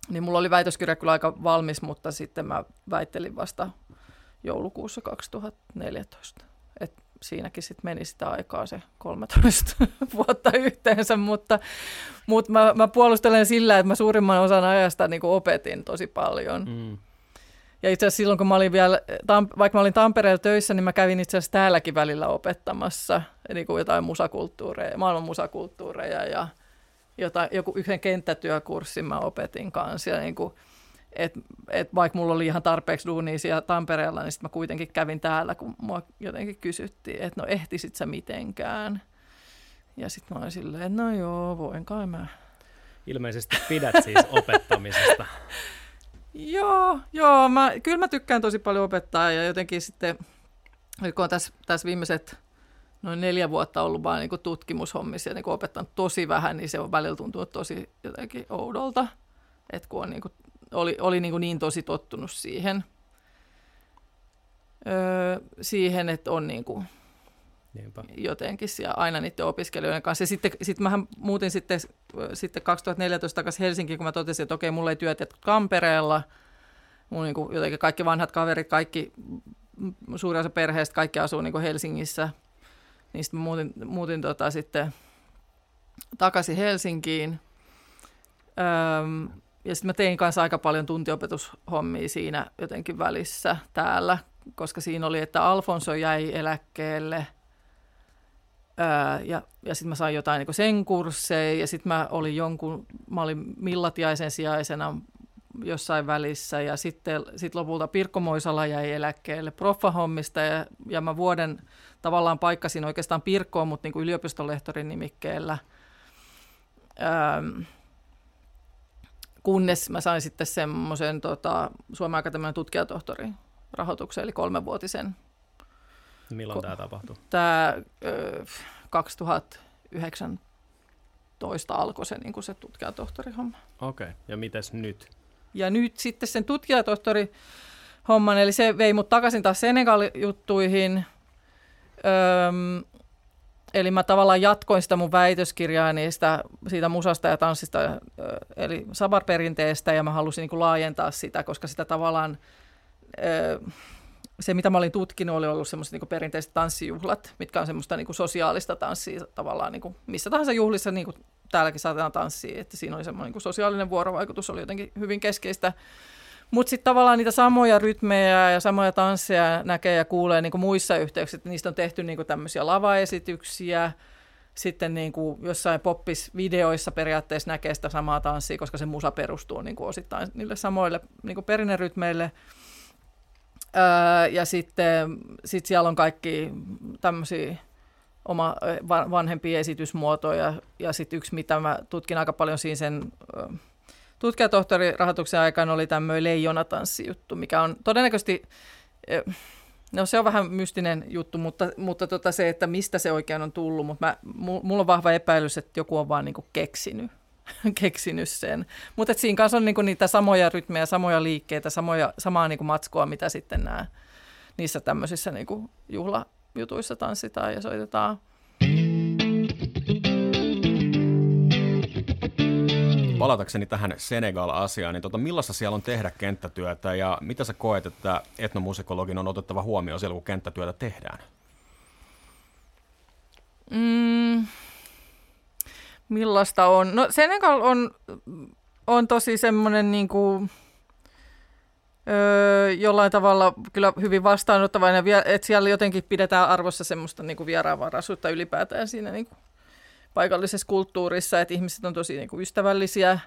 [SPEAKER 3] niin mulla oli väitöskirja kyllä aika valmis, mutta sitten mä väittelin vasta joulukuussa 2014. Siinäkin sitten meni sitä aikaa se 13 vuotta yhteensä, mutta, mutta mä, mä puolustelen sillä, että mä suurimman osan ajasta niin opetin tosi paljon. Mm. Ja itse asiassa silloin, kun mä olin vielä, vaikka mä olin Tampereella töissä, niin mä kävin itse asiassa täälläkin välillä opettamassa niin kuin jotain musakulttuureja, maailman musakulttuureja ja jotain, joku yhden kenttätyökurssin mä opetin kanssa. Ja niin kuin, et, et vaikka mulla oli ihan tarpeeksi duunia siellä Tampereella, niin sitten mä kuitenkin kävin täällä, kun mua jotenkin kysyttiin, että no ehtisit sä mitenkään. Ja sitten mä olin silleen, että no joo, voin kai mä.
[SPEAKER 2] Ilmeisesti pidät siis opettamisesta.
[SPEAKER 3] joo, joo mä, kyllä mä tykkään tosi paljon opettaa ja jotenkin sitten, kun on tässä, tässä viimeiset noin neljä vuotta ollut vain niin tutkimushommissa ja niin opettanut tosi vähän, niin se on välillä tuntunut tosi jotenkin oudolta, että kun on niin oli, oli niin, kuin niin tosi tottunut siihen, öö, siihen että on niin kuin Niinpä. jotenkin siellä aina niiden opiskelijoiden kanssa. Ja sitten, sitten mähän muutin sitten, sitten 2014 takaisin Helsinkiin, kun mä totesin, että okei, mulla ei työtä Kampereella, mun niin kuin, jotenkin kaikki vanhat kaverit, kaikki, suurin osa perheestä, kaikki asuu niin kuin Helsingissä – niin sitten muutin, muutin tota sitten takaisin Helsinkiin. Öm, ja sitten mä tein kanssa aika paljon tuntiopetushommia siinä jotenkin välissä täällä, koska siinä oli, että Alfonso jäi eläkkeelle öö, ja, ja sitten mä sain jotain niin sen kursseja ja sitten mä olin jonkun, mä olin Millatiaisen sijaisena jossain välissä ja sitten sit lopulta Pirkko Moisala jäi eläkkeelle proffahommista ja, ja mä vuoden tavallaan paikkasin oikeastaan Pirkkoon, mutta niin kuin nimikkeellä. Öm, kunnes mä sain sitten semmoisen tota, Suomen Akatemian tutkijatohtorin rahoituksen, eli kolmenvuotisen.
[SPEAKER 2] Milloin Ko- tämä tapahtui?
[SPEAKER 3] Tämä ö, 2019 alkoi se, niin kuin se tutkijatohtorihomma.
[SPEAKER 2] Okei, okay. ja mites nyt?
[SPEAKER 3] Ja nyt sitten sen tutkijatohtori homman, eli se vei mut takaisin taas Senegal-juttuihin. Öm, eli mä tavallaan jatkoin sitä mun väitöskirjaa niistä, siitä musasta ja tanssista, eli sabar-perinteestä, ja mä halusin niin kuin laajentaa sitä, koska sitä tavallaan, se mitä mä olin tutkinut, oli ollut semmoiset niin perinteiset tanssijuhlat, mitkä on semmoista niin kuin sosiaalista tanssia tavallaan niin kuin missä tahansa juhlissa, niin kuin täälläkin saatetaan tanssia, että siinä oli semmoinen niin sosiaalinen vuorovaikutus, oli jotenkin hyvin keskeistä. Mutta sitten tavallaan niitä samoja rytmejä ja samoja tansseja näkee ja kuulee niin muissa yhteyksissä, niistä on tehty niin tämmöisiä lavaesityksiä, sitten niin jossain poppis-videoissa periaatteessa näkee sitä samaa tanssia, koska se musa perustuu niin osittain niille samoille niin kuin perinnerytmeille. Öö, ja sitten sit siellä on kaikki tämmöisiä oma vanhempia esitysmuotoja. Ja sitten yksi, mitä mä tutkin aika paljon siinä sen tutkijatohtorirahoituksen aikana, oli tämmöinen leijonatanssijuttu, mikä on todennäköisesti No se on vähän mystinen juttu, mutta, mutta tota se, että mistä se oikein on tullut, mutta mä, mulla on vahva epäilys, että joku on vaan niinku keksinyt, keksinyt sen. Mutta siinä kanssa on niinku niitä samoja rytmejä, samoja liikkeitä, samoja, samaa niinku matskua, mitä sitten nämä niissä tämmöisissä niinku juhlajutuissa tanssitaan ja soitetaan.
[SPEAKER 1] Palatakseni tähän Senegal-asiaan, niin tota, millaista siellä on tehdä kenttätyötä ja mitä sä koet, että etnomusikologin on otettava huomioon siellä, kun kenttätyötä tehdään?
[SPEAKER 3] Mm, millaista on? No Senegal on, on tosi semmoinen niin kuin, öö, jollain tavalla kyllä hyvin vastaanottavainen, että siellä jotenkin pidetään arvossa semmoista niin kuin vieraanvaraisuutta ylipäätään siinä niin kuin paikallisessa kulttuurissa, että ihmiset on tosi niin kuin ystävällisiä.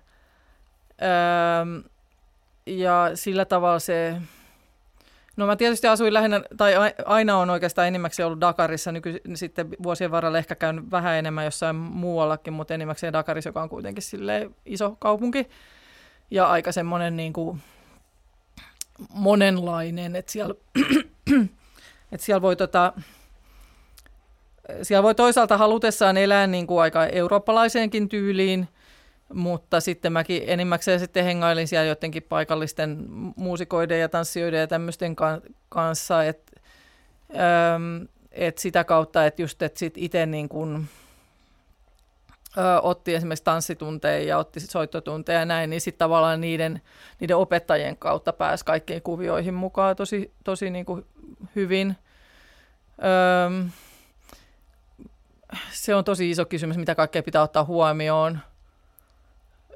[SPEAKER 3] Öö, ja sillä tavalla se... No mä tietysti asuin lähinnä, tai aina on oikeastaan enimmäkseen ollut Dakarissa, nyky, sitten vuosien varrella ehkä käynyt vähän enemmän jossain muuallakin, mutta enimmäkseen Dakarissa, joka on kuitenkin iso kaupunki ja aika semmoinen niin kuin monenlainen, että siellä, että siellä voi tota, siellä voi toisaalta halutessaan elää niin kuin aika eurooppalaiseenkin tyyliin, mutta sitten mäkin enimmäkseen sitten hengailin siellä jotenkin paikallisten muusikoiden ja tanssijoiden ja tämmöisten kanssa, että et sitä kautta, että just, että sit itse niin kuin, otti esimerkiksi tanssitunteja ja otti soittotunteja ja näin, niin sitten tavallaan niiden, niiden opettajien kautta pääsi kaikkiin kuvioihin mukaan tosi, tosi niin kuin hyvin. Öm, se on tosi iso kysymys, mitä kaikkea pitää ottaa huomioon.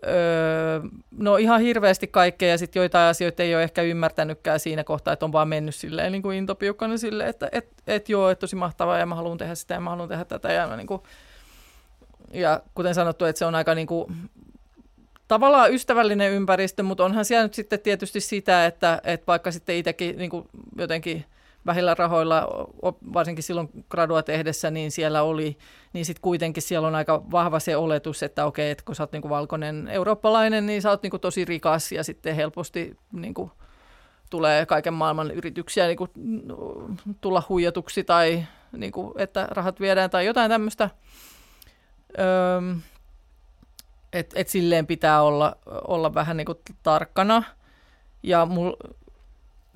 [SPEAKER 3] Öö, no ihan hirveästi kaikkea ja sitten joitain asioita ei ole ehkä ymmärtänytkään siinä kohtaa, että on vaan mennyt silleen niin kuin intopiukkana silleen, että et, et joo, että tosi mahtavaa ja mä haluan tehdä sitä ja mä haluan tehdä tätä. Ja, niin kuin, ja kuten sanottu, että se on aika niin kuin, tavallaan ystävällinen ympäristö, mutta onhan siellä nyt sitten tietysti sitä, että, että vaikka sitten itsekin niin kuin jotenkin – vähillä rahoilla, varsinkin silloin gradua tehdessä, niin siellä oli, niin sitten kuitenkin siellä on aika vahva se oletus, että okei, että kun sä oot niinku valkoinen eurooppalainen, niin sä oot niinku tosi rikas ja sitten helposti niinku tulee kaiken maailman yrityksiä niinku tulla huijatuksi tai niinku, että rahat viedään tai jotain tämmöistä. Että et silleen pitää olla, olla vähän niinku tarkkana. Ja mul,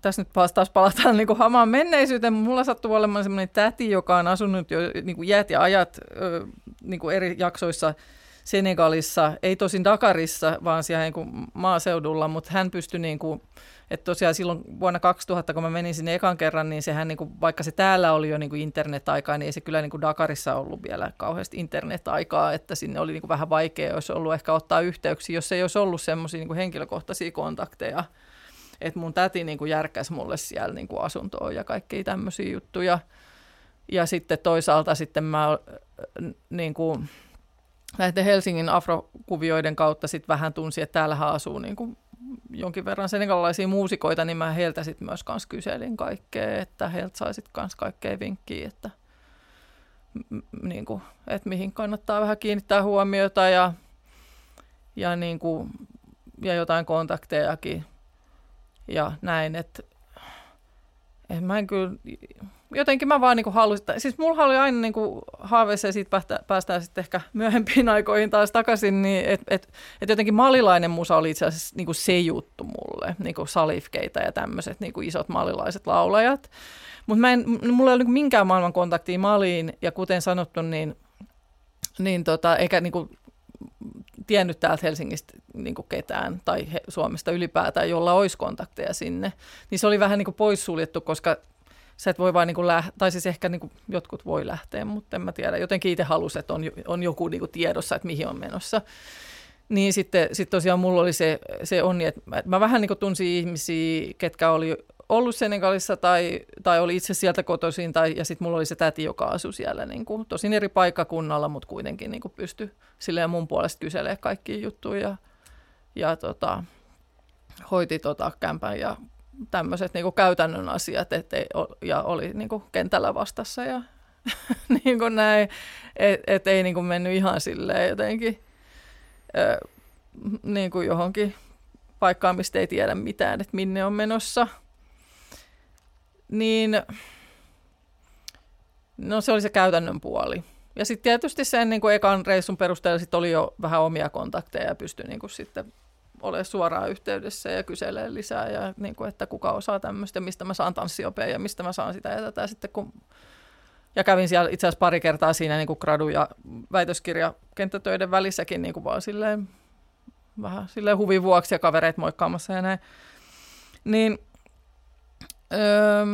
[SPEAKER 3] tässä nyt taas palataan niin kuin hamaan menneisyyteen. Mulla sattuu olemaan sellainen täti, joka on asunut jo niin kuin jäät ja ajat niin kuin eri jaksoissa Senegalissa, ei tosin Dakarissa, vaan siellä niin kuin maaseudulla, mutta hän pystyi niin kuin, että tosiaan silloin vuonna 2000, kun mä menin sinne ekan kerran, niin sehän, niin kuin, vaikka se täällä oli jo niin kuin internet-aikaa, niin ei se kyllä niin kuin Dakarissa ollut vielä kauheasti internet-aikaa, että sinne oli niin kuin vähän vaikea, olisi ollut ehkä ottaa yhteyksiä, jos ei olisi ollut semmoisia niin henkilökohtaisia kontakteja että mun täti niin kuin järkäsi mulle siellä niin kuin asuntoa ja kaikkia tämmöisiä juttuja. Ja sitten toisaalta sitten mä niin kuin, näiden Helsingin afrokuvioiden kautta sitten vähän tunsin, että täällähän asuu niin kuin jonkin verran senegalaisia muusikoita, niin mä heiltä sitten myös kans kyselin kaikkea, että heiltä saisit kans kaikkea vinkkiä, että, m- niin kuin, että mihin kannattaa vähän kiinnittää huomiota ja, ja, niin kuin, ja jotain kontaktejakin ja näin, että en mä en kyllä, jotenkin mä vaan niin halusin, siis mulla oli aina niin haaveissa ja siitä päästä, päästään sitten ehkä myöhempiin aikoihin taas takaisin, niin että et, et jotenkin malilainen musa oli itse asiassa niin se juttu mulle, niin salifkeita ja tämmöiset niin isot malilaiset laulajat. Mutta mulla ei ole niin minkään maailman kontaktia Maliin ja kuten sanottu, niin, niin tota, eikä niin kuin, tiennyt täältä Helsingistä niin kuin ketään tai he, Suomesta ylipäätään, jolla olisi kontakteja sinne, niin se oli vähän niin kuin poissuljettu, koska sä et voi vain niin lähteä, tai siis ehkä niin kuin jotkut voi lähteä, mutta en mä tiedä. Jotenkin itse halusin, että on, on joku niin kuin tiedossa, että mihin on menossa. Niin sitten sit tosiaan mulla oli se, se onni, että mä, mä vähän niin kuin tunsin ihmisiä, ketkä oli ollut Senegalissa tai, tai oli itse sieltä kotoisin, tai, ja sitten mulla oli se täti, joka asui siellä niin kuin, tosin eri paikkakunnalla, mutta kuitenkin niin kuin pystyi silleen mun puolesta kyselemään kaikkia juttuja ja, ja tota, hoiti tota kämpän ja tämmöiset niin käytännön asiat, ettei, ja oli niin kuin kentällä vastassa ja niin kuin näin, et, et ei niin kuin mennyt ihan silleen jotenkin ö, niin kuin johonkin paikkaan, mistä ei tiedä mitään, että minne on menossa – niin no se oli se käytännön puoli. Ja sitten tietysti sen niin kuin ekan reissun perusteella sit oli jo vähän omia kontakteja ja pystyi niin kuin sitten olemaan suoraan yhteydessä ja kyselee lisää, ja niin kuin, että kuka osaa tämmöistä, mistä mä saan tanssiopea ja mistä mä saan sitä ja tätä. Sitten kun ja kävin siellä itse asiassa pari kertaa siinä niin kuin gradu- ja väitöskirja kenttätöiden välissäkin niin kuin vaan silleen, vähän silleen huvin vuoksi ja kavereet moikkaamassa ja näin. Niin, öö,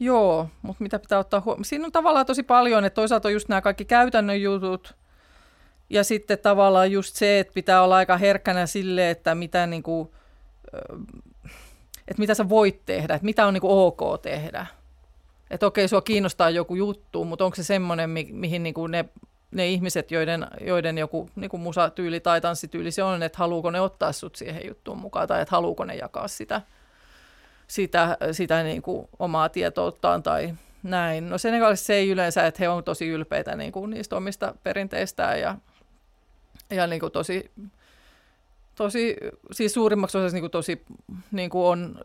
[SPEAKER 3] joo, mutta mitä pitää ottaa huomioon? Siinä on tavallaan tosi paljon, että toisaalta on just nämä kaikki käytännön jutut, ja sitten tavallaan just se, että pitää olla aika herkkänä sille, että mitä, niin kuin, että mitä sä voit tehdä, että mitä on niin kuin ok tehdä. Että okei, sua kiinnostaa joku juttu, mutta onko se semmoinen, mi- mihin niin kuin ne, ne ihmiset, joiden, joiden joku niin kuin musatyyli tai tanssityyli se on, että haluuko ne ottaa sut siihen juttuun mukaan tai että haluuko ne jakaa sitä, sitä, sitä niin kuin omaa tietouttaan tai näin. No Senegalissa se ei yleensä, että he on tosi ylpeitä niin kuin niistä omista perinteistään ja ja niin kuin tosi, tosi, siis suurimmaksi osaksi niin kuin tosi niin kuin on,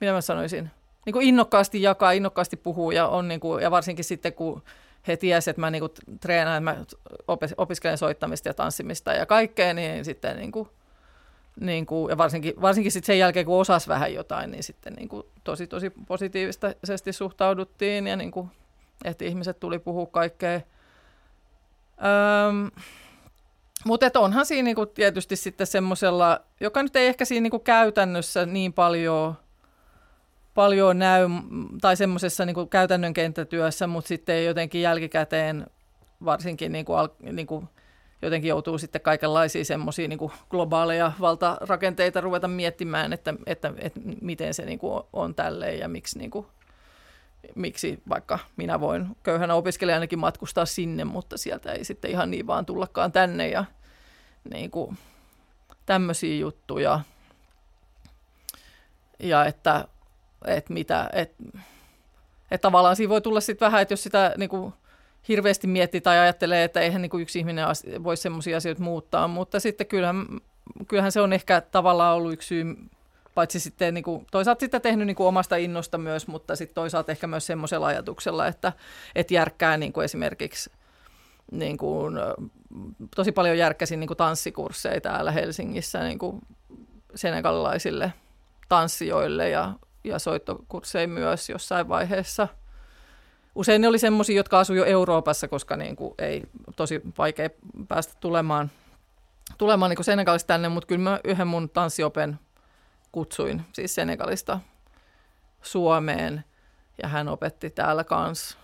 [SPEAKER 3] mitä mä sanoisin, niin kuin innokkaasti jakaa, innokkaasti puhuu ja, on niin kuin, ja varsinkin sitten kun he tiesivät, että mä niin kuin treenaan, että mä opiskelen soittamista ja tanssimista ja kaikkea, niin sitten niin kuin, niin kuin, ja varsinkin, varsinkin sitten sen jälkeen, kun osas vähän jotain, niin sitten niin kuin tosi, tosi positiivisesti suhtauduttiin ja niin kuin, että ihmiset tuli puhua kaikkea. Öm, mutta onhan siinä niinku tietysti sitten semmoisella, joka nyt ei ehkä siinä niinku käytännössä niin paljon, paljon näy, tai semmoisessa niinku käytännön kenttätyössä, mutta sitten jotenkin jälkikäteen varsinkin niinku, niinku, jotenkin joutuu sitten kaikenlaisia semmoisia niinku globaaleja valtarakenteita ruveta miettimään, että, että, että miten se niinku on tälleen ja miksi, niinku, miksi vaikka minä voin köyhänä opiskelijanakin matkustaa sinne, mutta sieltä ei sitten ihan niin vaan tullakaan tänne ja niin kuin, tämmöisiä juttuja. Ja että, että mitä, että, että tavallaan siinä voi tulla sitten vähän, että jos sitä niin kuin, hirveästi miettii tai ajattelee, että eihän niin kuin yksi ihminen voi semmoisia asioita muuttaa, mutta sitten kyllähän, kyllähän se on ehkä tavallaan ollut yksi syy, paitsi sitten niin kuin, toisaalta sitten tehnyt niin kuin omasta innosta myös, mutta sitten toisaalta ehkä myös semmoisella ajatuksella, että, että järkkää niin kuin esimerkiksi niin kuin, tosi paljon järkkäsin niin kuin tanssikursseja täällä Helsingissä niin kuin senegalilaisille tanssijoille ja, ja soittokursseja myös jossain vaiheessa. Usein ne oli semmoisia, jotka asuivat jo Euroopassa, koska niin kuin ei tosi vaikea päästä tulemaan, tulemaan niin Senegalista tänne, mutta kyllä mä yhden mun tanssiopen kutsuin siis Senegalista Suomeen ja hän opetti täällä kanssa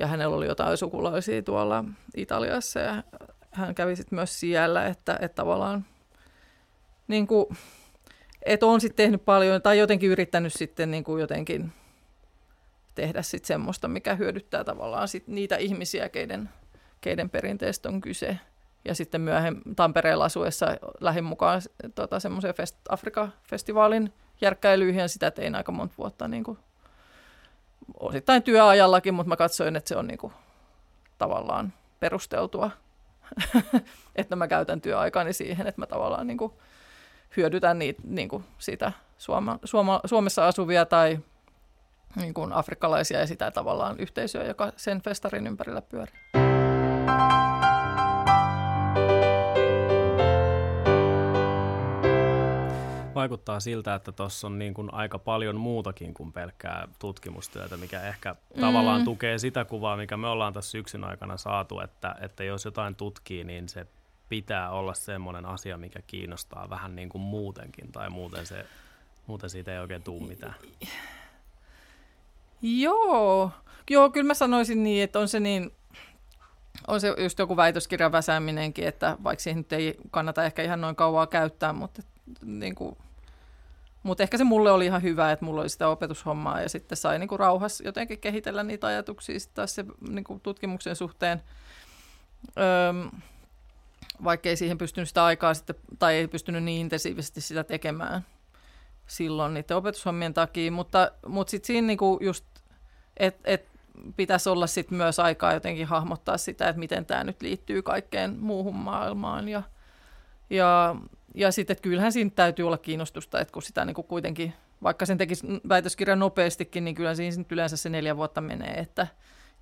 [SPEAKER 3] ja hänellä oli jotain sukulaisia tuolla Italiassa ja hän kävi sitten myös siellä, että, että tavallaan niin kuin, että on sitten tehnyt paljon tai jotenkin yrittänyt sitten niin kuin jotenkin tehdä sitten semmoista, mikä hyödyttää tavallaan sit niitä ihmisiä, keiden, keiden perinteestä on kyse. Ja sitten myöhemmin Tampereella asuessa lähin mukaan tota, semmoisen fest, Afrika-festivaalin järkkäilyihin ja sitä tein aika monta vuotta niin kuin osittain työajallakin, mutta mä katsoin, että se on niinku tavallaan perusteltua, että mä käytän työaikani siihen, että mä tavallaan niinku hyödytän niitä, niinku sitä Suoma, Suoma, Suomessa asuvia tai niinku afrikkalaisia ja sitä tavallaan yhteisöä, joka sen festarin ympärillä pyörii.
[SPEAKER 2] vaikuttaa siltä, että tuossa on niin kuin aika paljon muutakin kuin pelkkää tutkimustyötä, mikä ehkä mm. tavallaan tukee sitä kuvaa, mikä me ollaan tässä syksyn aikana saatu, että, että jos jotain tutkii, niin se pitää olla semmoinen asia, mikä kiinnostaa vähän niin kuin muutenkin, tai muuten, se, muuten siitä ei oikein tule mitään.
[SPEAKER 3] Joo, Joo kyllä mä sanoisin niin, että on se niin, on se just joku väitöskirjan väsääminenkin, että vaikka siihen nyt ei kannata ehkä ihan noin kauaa käyttää, mutta niin kuin, mutta ehkä se mulle oli ihan hyvä, että mulla oli sitä opetushommaa ja sitten sai niinku rauhassa jotenkin kehitellä niitä ajatuksia sitten taas se niinku tutkimuksen suhteen. Öm, vaikka ei siihen pystynyt sitä aikaa sitten, tai ei pystynyt niin intensiivisesti sitä tekemään silloin niiden opetushommien takia, mutta, mutta sitten siinä niinku just, että et pitäisi olla sit myös aikaa jotenkin hahmottaa sitä, että miten tämä nyt liittyy kaikkeen muuhun maailmaan ja, ja ja sitten, että kyllähän siinä täytyy olla kiinnostusta, että kun sitä niin kuin kuitenkin vaikka sen tekisi väitöskirjan nopeastikin, niin kyllä siinä yleensä se neljä vuotta menee, että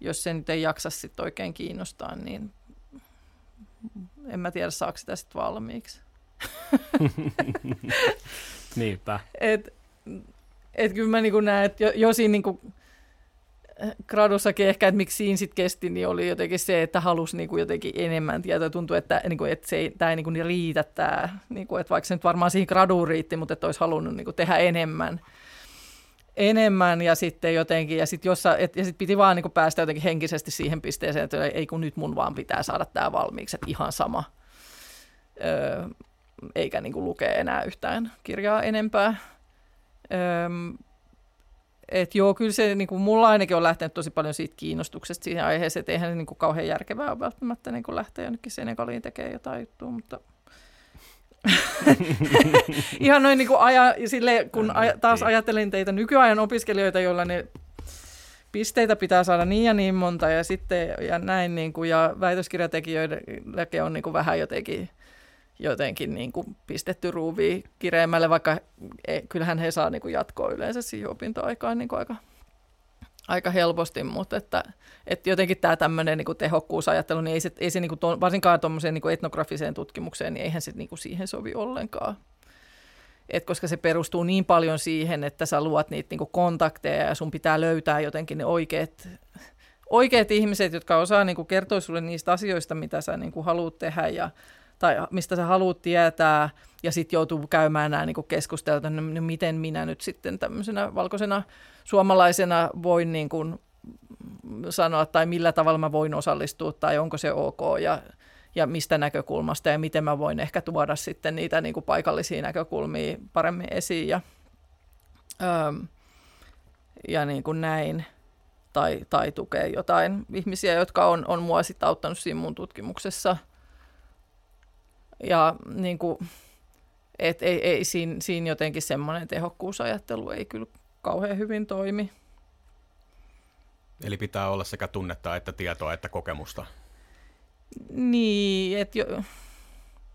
[SPEAKER 3] jos se nyt ei jaksa sitten oikein kiinnostaa, niin en mä tiedä, saako sitä sitten valmiiksi.
[SPEAKER 2] Niinpä.
[SPEAKER 3] Et, et kyllä mä niin näen, että jo, jo siinä niin gradussakin ehkä, että miksi siinä sitten kesti, niin oli jotenkin se, että halusi niin kuin jotenkin enemmän tietoa. Tuntui, että, niin kuin, että se ei, tämä ei niin kuin riitä tämä, niin kuin, että vaikka se nyt varmaan siihen graduun riitti, mutta että olisi halunnut niin kuin tehdä enemmän. Enemmän ja sitten jotenkin, ja sitten jossa, ja sit piti vaan niin kuin päästä jotenkin henkisesti siihen pisteeseen, että ei kun nyt mun vaan pitää saada tämä valmiiksi, että ihan sama. Öö, eikä niin kuin lukea enää yhtään kirjaa enempää. Öö, et joo, kyllä se niin kuin mulla ainakin on lähtenyt tosi paljon siitä kiinnostuksesta siihen aiheeseen, että eihän se niin kuin kauhean järkevää ole välttämättä niin kuin lähteä jonnekin Senegaliin tekemään jotain juttua, mutta ihan noin niin kuin aja, sille, kun aja, taas ajattelin teitä nykyajan opiskelijoita, joilla ne pisteitä pitää saada niin ja niin monta ja sitten ja näin niin kuin, ja väitöskirjatekijöillekin on niin kuin vähän jotenkin jotenkin niin kuin pistetty ruuviin kireemmälle, vaikka ei, kyllähän he saa niin kuin jatkoa yleensä siihen opintoaikaan niin kuin aika, aika helposti, mutta että, että jotenkin tämä tämmöinen niin kuin tehokkuusajattelu, niin ei se, ei se niin kuin to, varsinkaan tuommoiseen niin etnografiseen tutkimukseen, niin eihän se niin kuin siihen sovi ollenkaan. Et koska se perustuu niin paljon siihen, että sä luot niitä niin kuin kontakteja ja sun pitää löytää jotenkin ne oikeat, oikeat ihmiset, jotka osaa niin kuin kertoa sulle niistä asioista, mitä sä niin kuin haluat tehdä ja tai mistä sä haluat tietää, ja sitten joutuu käymään nämä niin keskustelut, no, miten minä nyt sitten tämmöisenä valkoisena suomalaisena voin niin kuin sanoa, tai millä tavalla mä voin osallistua, tai onko se ok, ja, ja mistä näkökulmasta, ja miten mä voin ehkä tuoda sitten niitä niin kuin paikallisia näkökulmia paremmin esiin, ja, öö, ja niin kuin näin, tai, tai tukea jotain ihmisiä, jotka on, on mua sitten auttanut siinä mun tutkimuksessa – ja niin kuin, et ei, ei, siinä, siinä jotenkin semmoinen tehokkuusajattelu ei kyllä kauhean hyvin toimi.
[SPEAKER 1] Eli pitää olla sekä tunnetta että tietoa että kokemusta.
[SPEAKER 3] Niin, että jo,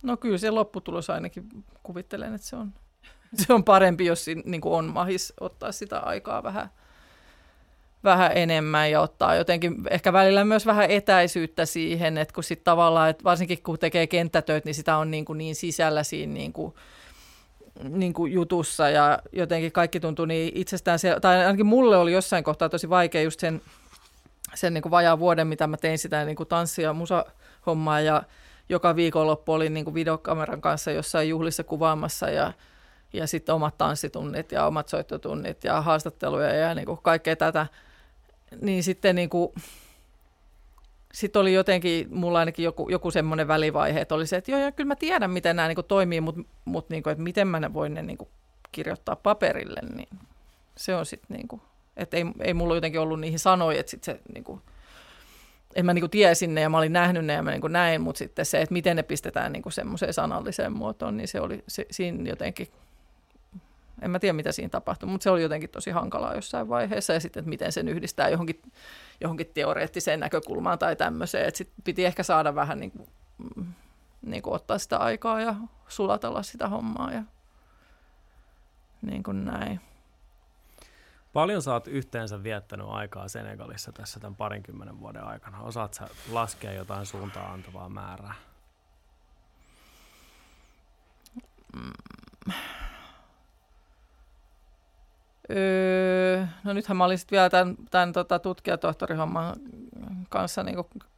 [SPEAKER 3] no kyllä se lopputulos ainakin kuvittelen, että se on, se on parempi, jos niin kuin on mahis ottaa sitä aikaa vähän vähän enemmän ja ottaa jotenkin ehkä välillä myös vähän etäisyyttä siihen, että kun sitten tavallaan, että varsinkin kun tekee kenttätöitä, niin sitä on niin, kuin niin sisällä siinä niin kuin, niin kuin jutussa ja jotenkin kaikki tuntuu niin itsestään, se, tai ainakin mulle oli jossain kohtaa tosi vaikea just sen, sen niin kuin vajaan vuoden, mitä mä tein sitä niin kuin tanssia ja musahommaa ja joka viikonloppu olin niin kuin videokameran kanssa jossain juhlissa kuvaamassa ja ja sitten omat tanssitunnit ja omat soittotunnit ja haastatteluja ja niin kuin kaikkea tätä niin sitten niin kuin, sit oli jotenkin, mulla ainakin joku, joku semmoinen välivaihe, että oli se, että joo, ja kyllä mä tiedän, miten nämä niin kuin toimii, mutta mut, niin kuin, että miten mä voin ne niin kuin kirjoittaa paperille, niin se on sitten niin kuin, että ei, ei mulla jotenkin ollut niihin sanoja, että sitten se niin kuin, en mä niin tiesin ne ja mä olin nähnyt ne ja mä niin näin, mutta sitten se, että miten ne pistetään niin semmoiseen sanalliseen muotoon, niin se oli se, siinä jotenkin en mä tiedä, mitä siinä tapahtui, mutta se oli jotenkin tosi hankalaa jossain vaiheessa. Ja sitten, että miten sen yhdistää johonkin, johonkin teoreettiseen näkökulmaan tai tämmöiseen. Että sitten piti ehkä saada vähän niin kuin, mm, niin kuin ottaa sitä aikaa ja sulatella sitä hommaa ja niin kuin näin.
[SPEAKER 2] Paljon sä oot yhteensä viettänyt aikaa Senegalissa tässä tämän parinkymmenen vuoden aikana? Osaat sä laskea jotain suuntaan antavaa määrää?
[SPEAKER 3] Mm Öö, no nythän mä olin vielä tämän, tämän tota, tutkijatohtorihomman kanssa niin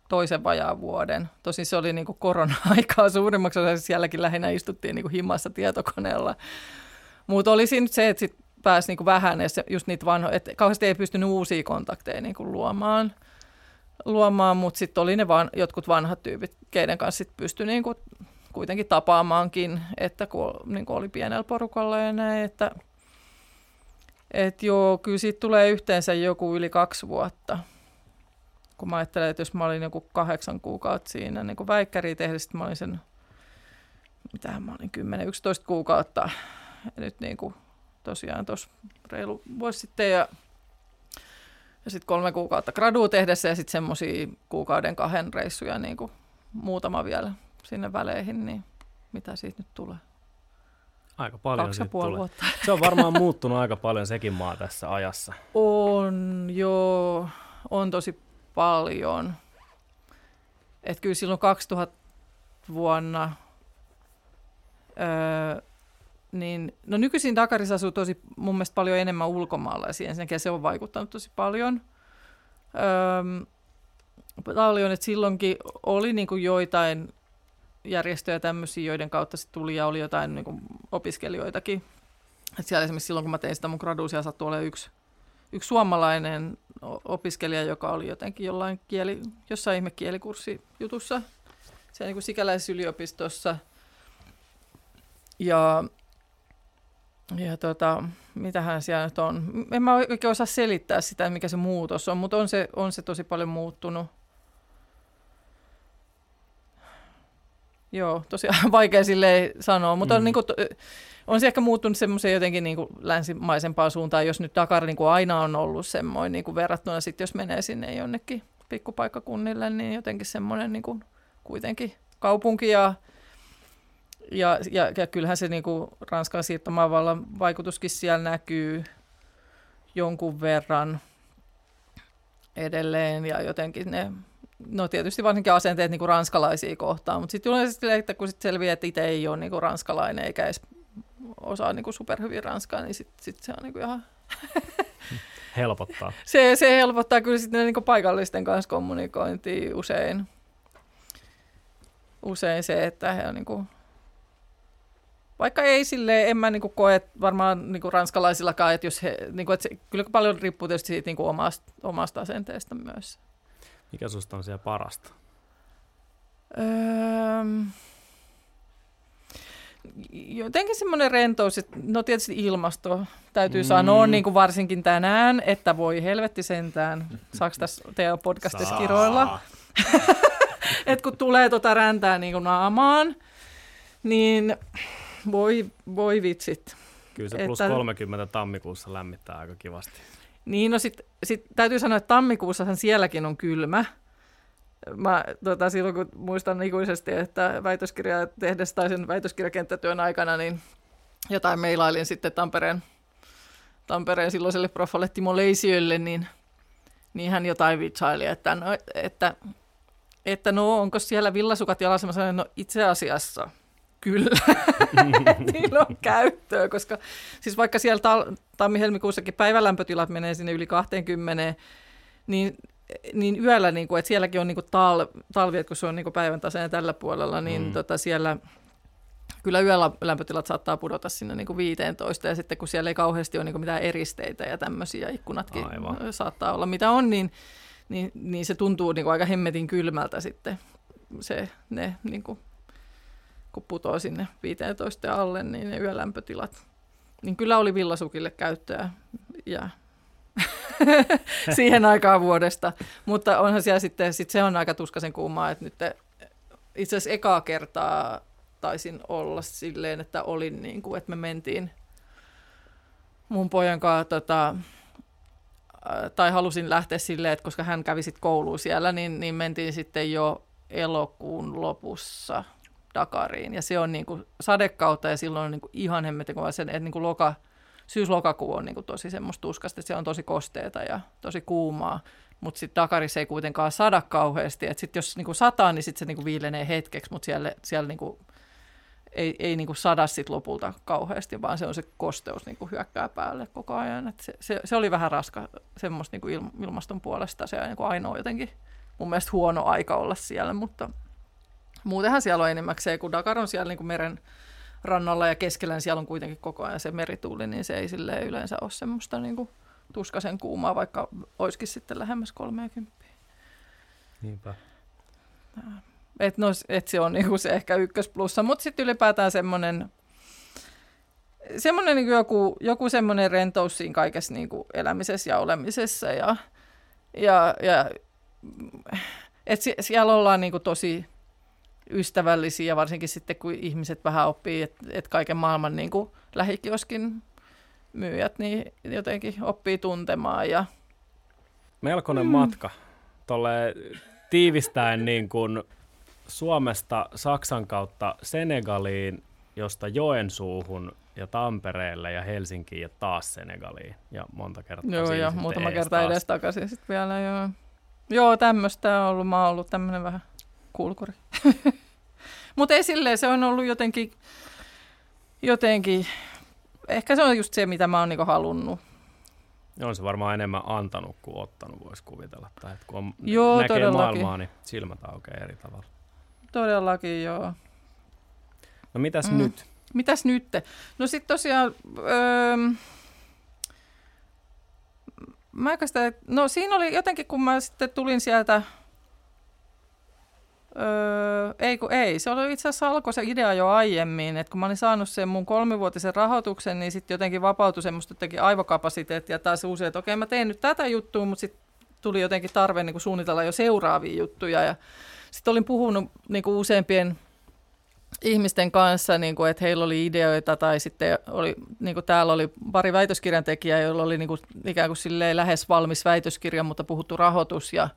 [SPEAKER 3] toisen vajaan vuoden. Tosin se oli niin korona-aikaa suurimmaksi osaksi. Sielläkin lähinnä istuttiin niin himassa tietokoneella. Mutta oli siinä se, että sit pääsi niin vähän just niitä vanhoja, että kauheasti ei pystynyt uusia kontakteja niin luomaan, luomaan mutta sitten oli ne van, jotkut vanhat tyypit, keiden kanssa sit pystyi niin kuitenkin tapaamaankin, että kun niin oli pienellä porukalla ja näin, että – et joo, kyllä siitä tulee yhteensä joku yli kaksi vuotta. Kun mä ajattelen, että jos mä olin joku kahdeksan kuukautta siinä niin väikkäriä tehdä, sitten mä olin sen, mitä mä olin, 10-11 kuukautta. Ja nyt niin kuin tosiaan tuossa reilu vuosi sitten ja, ja sitten kolme kuukautta gradua tehdessä ja sitten semmoisia kuukauden kahden reissuja niin kuin muutama vielä sinne väleihin, niin mitä siitä nyt tulee?
[SPEAKER 2] Aika paljon
[SPEAKER 3] kaksi puoli vuotta.
[SPEAKER 2] Se on varmaan muuttunut aika paljon sekin maa tässä ajassa.
[SPEAKER 3] On, joo, on tosi paljon. Et kyllä silloin 2000 vuonna, öö, niin, no nykyisin Dakarissa asuu tosi mun mielestä paljon enemmän ulkomaalaisia, ensinnäkin se on vaikuttanut tosi paljon. Öö, paljon, että silloinkin oli niin kuin joitain järjestöjä tämmöisiä, joiden kautta se tuli ja oli jotain niin kuin opiskelijoitakin. Et siellä esimerkiksi silloin, kun mä tein sitä mun graduusia, sattui olemaan yksi, yksi suomalainen opiskelija, joka oli jotenkin jollain kieli, jossain ihme kielikurssijutussa siellä niin kuin sikäläisessä yliopistossa. Ja, ja tota, mitähän siellä nyt on. En mä oikein osaa selittää sitä, mikä se muutos on, mutta on se, on se tosi paljon muuttunut. Joo, tosiaan vaikea sille sanoa, mutta on,
[SPEAKER 2] Mm.
[SPEAKER 3] niin kuin, on se ehkä muuttunut semmoiseen jotenkin niin kuin länsimaisempaan suuntaan, jos nyt Dakar niin kuin aina on ollut semmoinen niin kuin verrattuna sitten, jos menee sinne jonnekin pikkupaikkakunnille, niin jotenkin semmoinen niin kuin kuitenkin kaupunki ja, ja, ja, ja kyllähän se niin kuin Ranskan siirtomaavallan vaikutuskin siellä näkyy jonkun verran edelleen ja jotenkin ne, no tietysti varsinkin asenteet niin kuin ranskalaisia kohtaan, mutta sitten yleensä että kun sit selviää, että itse ei ole niin kuin ranskalainen eikä edes osaa niin kuin superhyvin ranskaa, niin sitten sit se on niin kuin ihan
[SPEAKER 2] Helpottaa.
[SPEAKER 3] se, se helpottaa kyllä sitten niin paikallisten kanssa kommunikointia usein. Usein se, että he on niin kuin, vaikka ei sille en mä niin kuin koe varmaan niin kuin ranskalaisillakaan, että jos he, niin kuin, että se, kyllä paljon riippuu tietysti siitä niin kuin omasta, omasta asenteesta myös.
[SPEAKER 2] Mikä susta on siellä parasta?
[SPEAKER 3] Öö, jotenkin semmoinen rentous, että no tietysti ilmasto täytyy
[SPEAKER 2] Mm.
[SPEAKER 3] sanoa, niin kuin varsinkin tänään, että voi helvetti sentään. Saako tässä teidän podcastissa kiroilla? että kun tulee tota räntää niin kuin naamaan, niin voi, voi vitsit.
[SPEAKER 2] Kyllä se
[SPEAKER 3] Että-
[SPEAKER 2] plus 30 tammikuussa lämmittää aika kivasti.
[SPEAKER 3] Niin, no sit, sit täytyy sanoa, että tammikuussahan sielläkin on kylmä. Mä tota, silloin kun muistan ikuisesti, että väitöskirjaa tehdessä tai sen väitöskirjakenttätyön aikana, niin jotain meilailin sitten Tampereen, Tampereen silloiselle profalle Timo Leisiölle, niin, niin hän jotain vitsaili, että no, että, että no onko siellä villasukat jalassa? Mä sanoin, no itse asiassa kyllä, niillä on käyttöä, koska siis vaikka siellä tal- tammi-helmikuussakin päivälämpötilat menee sinne yli 20, niin, niin yöllä, niin kuin, että sielläkin on niin kuin tal- talvi, että kun se on niin kuin päivän tasainen tällä puolella, niin
[SPEAKER 2] mm.
[SPEAKER 3] tota siellä kyllä yöllä lämpötilat saattaa pudota sinne niin kuin 15, ja sitten kun siellä ei kauheasti ole niin kuin mitään eristeitä ja tämmöisiä, ikkunatkin
[SPEAKER 2] Aivan.
[SPEAKER 3] saattaa olla mitä on, niin, niin, niin se tuntuu niin kuin aika hemmetin kylmältä sitten se, ne niin kuin, kun putoo sinne 15 ja alle, niin ne yölämpötilat. Niin kyllä oli villasukille käyttöä ja siihen aikaan vuodesta. Mutta onhan siellä sitten, sit se on aika tuskaisen kuumaa, että nyt itse asiassa ekaa kertaa taisin olla silleen, että olin niin kuin, että me mentiin mun pojan kanssa tota, ää, tai halusin lähteä silleen, että koska hän kävi sitten kouluun siellä, niin, niin mentiin sitten jo elokuun lopussa Dakariin. Ja se on niin kuin sadekautta ja silloin on niin kuin ihan hemmetin kova sen, että niin kuin loka, syys-lokakuu on niin kuin tosi semmoista tuskasta, että se on tosi kosteeta ja tosi kuumaa. Mutta sitten Dakarissa ei kuitenkaan sada kauheasti. Että sitten jos niinku sataa, niin sitten se niinku viilenee hetkeksi, mutta siellä, siellä niinku ei, ei niinku sada sit lopulta kauheasti, vaan se on se kosteus niinku hyökkää päälle koko ajan. Et se, se, se, oli vähän raska semmoista niinku il, ilmaston puolesta. Se on niinku ainoa jotenkin mun mielestä huono aika olla siellä, mutta muutenhan siellä on enimmäkseen, kun Dakar on siellä niinku meren rannalla ja keskellä, niin siellä on kuitenkin koko ajan se merituuli, niin se ei silleen yleensä ole semmoista niinku tuskasen kuumaa, vaikka olisikin sitten lähemmäs 30.
[SPEAKER 2] Niinpä.
[SPEAKER 3] Et no, et se on niinku se ehkä ykkösplussa, mutta sitten ylipäätään semmoinen semmoinen niinku joku, joku semmoinen rentous siinä kaikessa niinku elämisessä ja olemisessa ja, ja, ja et sie- siellä ollaan niinku tosi ystävällisiä ja varsinkin sitten kun ihmiset vähän oppii, että et kaiken maailman niinku lähikioskin myyjät niin jotenkin oppii tuntemaan ja
[SPEAKER 2] Melkoinen mm. matka. Tolle tiivistäen niin kuin Suomesta Saksan kautta Senegaliin, josta Joensuuhun ja Tampereelle ja Helsinkiin ja taas Senegaliin ja monta kertaa
[SPEAKER 3] Joo,
[SPEAKER 2] siinä
[SPEAKER 3] ja muutama
[SPEAKER 2] ees
[SPEAKER 3] kerta
[SPEAKER 2] taas.
[SPEAKER 3] edes takaisin sitten vielä, joo. Joo, tämmöistä on ollut. Mä oon ollut tämmöinen vähän kulkuri. Mutta ei silleen, se on ollut jotenkin, jotenkin, ehkä se on just se, mitä mä oon niinku halunnut.
[SPEAKER 2] On se varmaan enemmän antanut kuin ottanut, voisi kuvitella. Tai kun on,
[SPEAKER 3] Joo,
[SPEAKER 2] näkee
[SPEAKER 3] todellakin.
[SPEAKER 2] maailmaa, niin silmät aukeaa eri tavalla.
[SPEAKER 3] Todellakin, joo.
[SPEAKER 2] No mitäs
[SPEAKER 3] Mm.
[SPEAKER 2] nyt?
[SPEAKER 3] Mitäs nyt? No sitten tosiaan, öö, mä oikeastaan, no siinä oli jotenkin, kun mä sitten tulin sieltä, öö, ei kun ei, se oli itse asiassa alkoi se idea jo aiemmin, että kun mä olin saanut sen mun kolmivuotisen rahoituksen, niin sitten jotenkin vapautui semmoista jotenkin aivokapasiteettia taas uusia, että okei mä teen nyt tätä juttua, mutta sitten tuli jotenkin tarve niin kuin suunnitella jo seuraavia juttuja. Ja sitten olin puhunut niin kuin useampien ihmisten kanssa, niin kuin, että heillä oli ideoita tai sitten oli, niin kuin täällä oli pari väitöskirjan tekijää, joilla oli niin kuin, ikään kuin lähes valmis väitöskirja, mutta puhuttu rahoitus ja,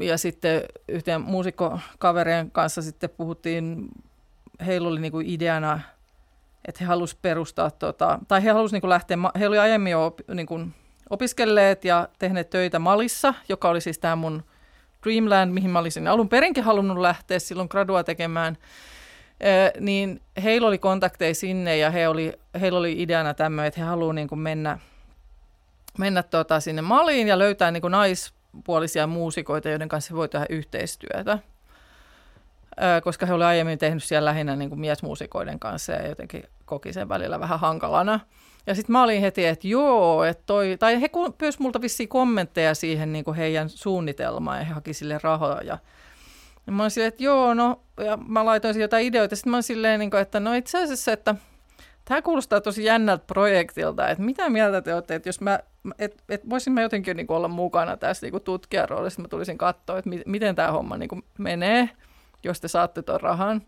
[SPEAKER 3] ja sitten yhteen muusikkokaverien kanssa sitten puhuttiin, heillä oli niin kuin ideana, että he halusivat perustaa, tota, tai he halusivat niin lähteä, he oli aiemmin jo op, niin kuin opiskelleet ja tehneet töitä Malissa, joka oli siis tämä mun Dreamland, mihin mä olisin alun perinkin halunnut lähteä silloin gradua tekemään, Ö, niin heillä oli kontakteja sinne ja he oli, heillä oli ideana tämmöinen, että he haluavat niin mennä, mennä tota sinne Maliin ja löytää niin kuin naispuolisia muusikoita, joiden kanssa voi tehdä yhteistyötä. Koska he olivat aiemmin tehnyt siellä lähinnä niin kuin miesmuusikoiden kanssa ja jotenkin koki sen välillä vähän hankalana. Ja sitten mä olin heti, että joo, että toi, tai he pyysi multa vissiin kommentteja siihen niin kuin heidän suunnitelmaan ja he haki sille rahoja. Ja, mä olin silleen, että joo, no, ja mä laitoin jotain ideoita. Sitten mä olin silleen, niin kuin, että no itse asiassa, että tämä kuulostaa tosi jännältä projektilta, että mitä mieltä te olette, että jos mä, et, et voisin mä jotenkin niin olla mukana tässä niin kuin tutkijaroolissa, mä tulisin katsoa, että mi, miten tämä homma niin kuin menee, jos te saatte tuon rahan.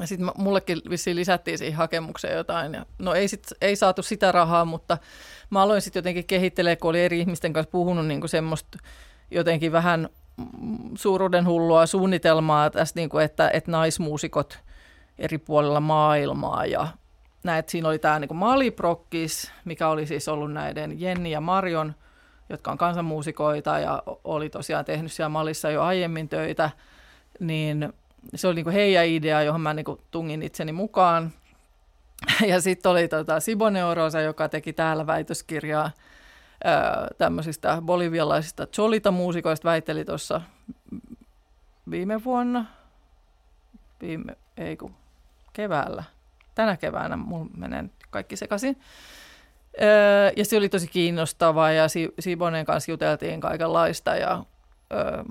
[SPEAKER 3] Ja sitten mullekin vissiin lisättiin siihen hakemukseen jotain. Ja, no ei, sit, ei saatu sitä rahaa, mutta mä aloin sitten jotenkin kehittelee, kun oli eri ihmisten kanssa puhunut niin kuin semmoista jotenkin vähän suuruuden hullua suunnitelmaa tästä, niin kuin, että, että naismuusikot eri puolilla maailmaa ja näet, siinä oli tämä niin Maliprokkis, mikä oli siis ollut näiden Jenni ja Marion, jotka on kansanmuusikoita ja oli tosiaan tehnyt siellä Malissa jo aiemmin töitä, niin se oli niinku heidän idea, johon mä niinku tungin itseni mukaan. Ja sitten oli tota Sibone Orosa, joka teki täällä väitöskirjaa tämmöisistä bolivialaisista cholita-muusikoista, väitteli tuossa viime vuonna, viime, ei kun keväällä, tänä keväänä mulla menee kaikki sekaisin. Öö, ja se oli tosi kiinnostavaa ja Sibonen kanssa juteltiin kaikenlaista ja öö,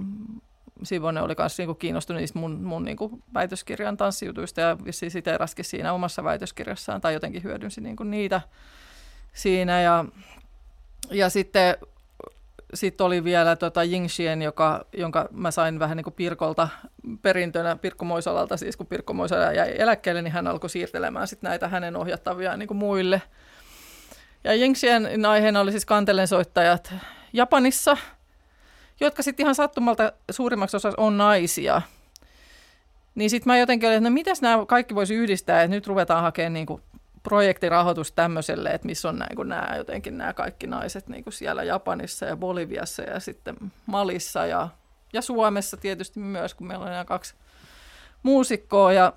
[SPEAKER 3] Sivonen oli myös niinku kiinnostunut niistä mun, mun niinku väitöskirjan tanssijutuista ja vissiin siteeraskin siinä omassa väitöskirjassaan tai jotenkin hyödynsi niinku niitä siinä. Ja, ja sitten sit oli vielä tota Yingxien, joka, jonka mä sain vähän niin kuin Pirkolta perintönä, Pirkko Moisalalta, siis kun Pirkko Moisala jäi eläkkeelle, niin hän alkoi siirtelemään sit näitä hänen ohjattavia niin kuin muille. Ja Yingxien aiheena oli siis kantelensoittajat Japanissa – jotka sitten ihan sattumalta suurimmaksi osaksi on naisia. Niin sitten mä jotenkin olin, että no mitäs nämä kaikki voisi yhdistää, että nyt ruvetaan hakemaan niinku projektirahoitus tämmöiselle, että missä on niinku nämä jotenkin nämä kaikki naiset niinku siellä Japanissa ja Boliviassa ja sitten Malissa ja, ja Suomessa tietysti myös, kun meillä on nämä kaksi muusikkoa ja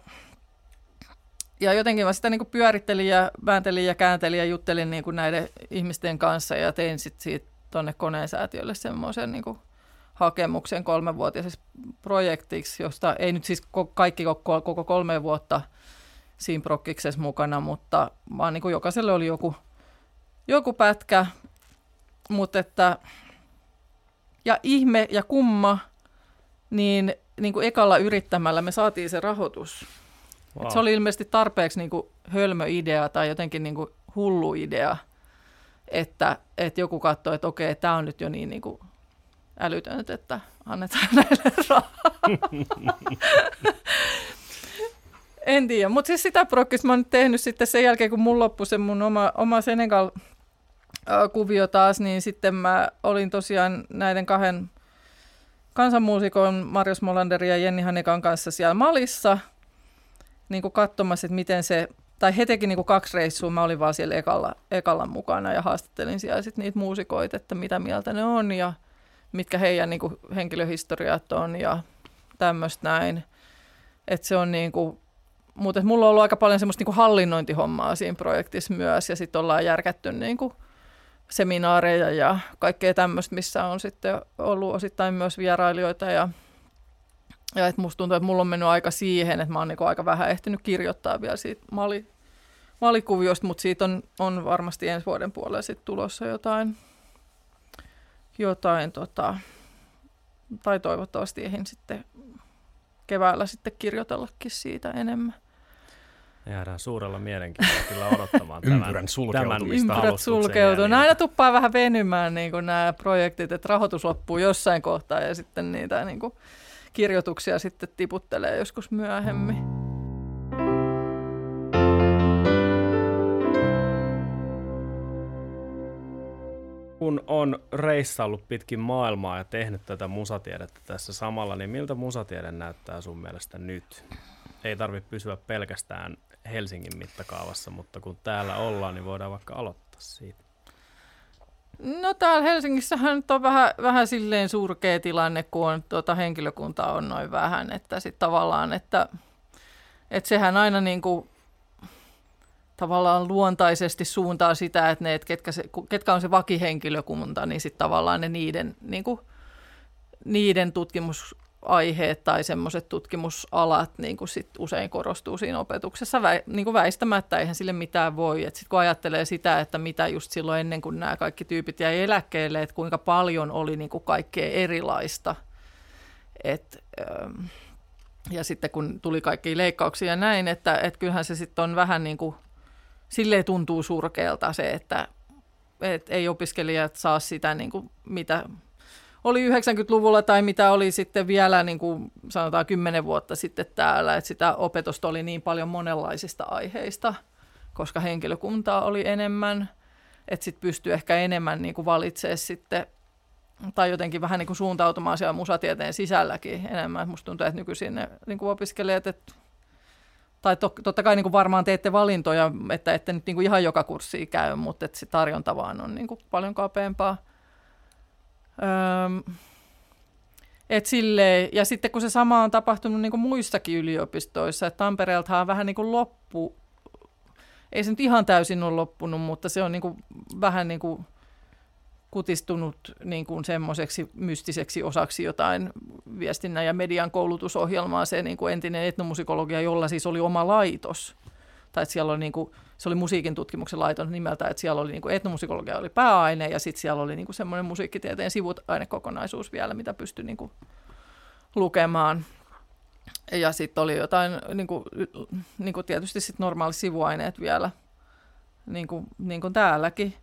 [SPEAKER 3] ja jotenkin mä sitä niin pyörittelin ja vääntelin ja kääntelin ja juttelin niin näiden ihmisten kanssa ja tein sitten siitä tuonne koneensäätiölle semmoisen niin hakemuksen kolmenvuotiaisessa projektiksi, josta ei nyt siis kaikki koko kolme vuotta siinä prokkiksessa mukana, mutta vaan niin kuin jokaiselle oli joku, joku pätkä, mutta että ja ihme ja kumma, niin, niin kuin ekalla yrittämällä me saatiin se rahoitus. Wow. se oli ilmeisesti tarpeeksi niin kuin hölmö idea tai jotenkin niin kuin hullu idea, että, että joku katsoi, että okei, tämä on nyt jo niin, niin kuin älytöntä, että annetaan näille rahaa. en tiedä, mutta siis sitä prokkista mä oon nyt tehnyt sitten sen jälkeen, kun mun loppui se mun oma, oma Senegal-kuvio taas, niin sitten mä olin tosiaan näiden kahden kansanmuusikon Marius Molanderin ja Jenni Hanekan kanssa siellä Malissa niin kuin katsomassa, että miten se tai he teki niinku kaksi reissua, mä olin vaan siellä ekalla, ekalla mukana ja haastattelin siellä sit niitä muusikoita, että mitä mieltä ne on ja mitkä heidän niinku henkilöhistoriat on ja tämmöistä näin. Että se on niinku, mutta mulla on ollut aika paljon semmoista niinku hallinnointihommaa siinä projektissa myös ja sitten ollaan järkätty niinku seminaareja ja kaikkea tämmöistä, missä on sitten ollut osittain myös vierailijoita ja ja että musta tuntuu, että mulla on mennyt aika siihen, että mä oon niinku aika vähän ehtinyt kirjoittaa vielä siitä mali, malikuviosta, mutta siitä on, on varmasti ensi vuoden puolella sitten tulossa jotain, jotain tota, tai toivottavasti ehdin sitten keväällä sitten kirjoitellakin siitä enemmän.
[SPEAKER 2] Jäädään suurella mielenkiinnolla kyllä odottamaan
[SPEAKER 1] Ympyrän
[SPEAKER 2] tämän,
[SPEAKER 1] sulkeutumista.
[SPEAKER 2] tämän
[SPEAKER 3] Ympyrät sulkeutuu. Näitä tuppaa vähän venymään niin nämä projektit, että rahoitus loppuu jossain kohtaa ja sitten niitä niin kuin, kirjoituksia sitten tiputtelee joskus myöhemmin.
[SPEAKER 2] kun on reissaillut pitkin maailmaa ja tehnyt tätä musatiedettä tässä samalla, niin miltä musatiede näyttää sun mielestä nyt? Ei tarvitse pysyä pelkästään Helsingin mittakaavassa, mutta kun täällä ollaan, niin voidaan vaikka aloittaa siitä.
[SPEAKER 3] No täällä Helsingissähän nyt on vähän, vähän silleen surkea tilanne, kun on, tuota, henkilökuntaa on noin vähän, että sitten tavallaan, että, että sehän aina niin kuin tavallaan luontaisesti suuntaa sitä, että ne, että ketkä, se, ketkä on se vakihenkilökunta, niin sitten tavallaan ne niiden, niin kuin, niiden tutkimusaiheet tai semmoiset tutkimusalat niin kuin sit usein korostuu siinä opetuksessa vä, niin kuin väistämättä, eihän sille mitään voi. Sitten kun ajattelee sitä, että mitä just silloin ennen kuin nämä kaikki tyypit jäi eläkkeelle, että kuinka paljon oli niin kuin kaikkea erilaista, et, ähm, ja sitten kun tuli kaikki leikkauksia ja näin, että, että kyllähän se sitten on vähän niin kuin silleen tuntuu surkealta se, että, että ei opiskelijat saa sitä, niin kuin, mitä oli 90-luvulla tai mitä oli sitten vielä niin kuin sanotaan 10 vuotta sitten täällä, että sitä opetusta oli niin paljon monenlaisista aiheista, koska henkilökuntaa oli enemmän, että sitten pystyy ehkä enemmän niin kuin valitsemaan sitten tai jotenkin vähän niin kuin suuntautumaan siellä musatieteen sisälläkin enemmän. Musta tuntuu, että nykyisin ne niin kuin opiskelijat, että tai to, totta kai niin kuin varmaan teette valintoja, että ette nyt niin kuin ihan joka kurssi käy, mutta että se tarjonta vaan on niin kuin paljon kapeampaa. Öm, et silleen, ja sitten kun se sama on tapahtunut niin kuin muissakin yliopistoissa, että Tampereelta on vähän niin kuin loppu, ei se nyt ihan täysin ole loppunut, mutta se on niin kuin, vähän niin kuin kutistunut niin kuin semmoiseksi mystiseksi osaksi jotain viestinnän ja median koulutusohjelmaa, se niin kuin entinen etnomusikologia, jolla siis oli oma laitos. Tai että siellä oli niin kuin, se oli musiikin tutkimuksen laitos nimeltä, että siellä oli niin kuin etnomusikologia oli pääaine ja sitten siellä oli niin kuin semmoinen musiikkitieteen sivutainekokonaisuus vielä, mitä pystyi niin kuin lukemaan. Ja sitten oli jotain, niin kuin, niin kuin tietysti sit normaali sivuaineet vielä, niin kuin, niin kuin täälläkin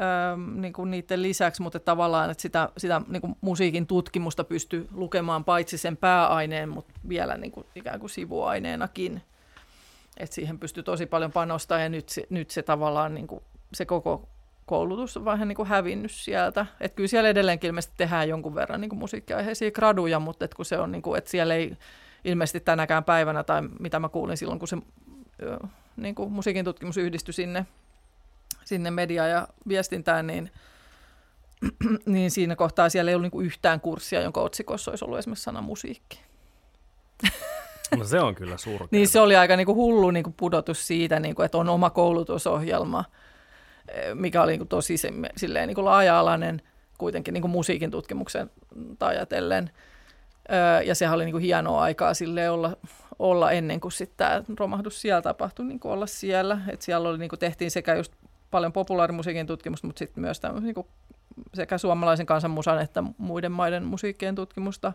[SPEAKER 3] ähm, niin kuin niiden lisäksi, mutta tavallaan, että sitä, sitä niin kuin musiikin tutkimusta pystyy lukemaan paitsi sen pääaineen, mutta vielä niin kuin, ikään kuin sivuaineenakin. Et siihen pystyy tosi paljon panostaa ja nyt se, nyt se tavallaan niin kuin, se koko koulutus on vähän niin kuin hävinnyt sieltä. Et kyllä siellä edelleenkin ilmeisesti tehdään jonkun verran niin kuin musiikkiaiheisia graduja, mutta et kun se on, niin kuin, että siellä ei ilmeisesti tänäkään päivänä, tai mitä mä kuulin silloin, kun se niin kuin musiikin tutkimus yhdistyi sinne sinne media- ja viestintään, niin, niin siinä kohtaa siellä ei ollut niinku yhtään kurssia, jonka otsikossa olisi ollut esimerkiksi sana musiikki.
[SPEAKER 2] No se on kyllä surkea.
[SPEAKER 3] niin se oli aika niinku hullu niinku pudotus siitä, niinku, että on oma koulutusohjelma, eh, mikä oli niinku tosi se, silleen niinku laaja-alainen kuitenkin niinku musiikin tutkimuksen ajatellen. ja sehän oli niinku hienoa aikaa sille olla, olla ennen kuin sitten tämä romahdus siellä tapahtui, niinku olla siellä. Et siellä oli, niinku tehtiin sekä just paljon populaarimusiikin tutkimusta, mutta sitten myös niin kuin sekä suomalaisen kansanmusan että muiden maiden musiikkien tutkimusta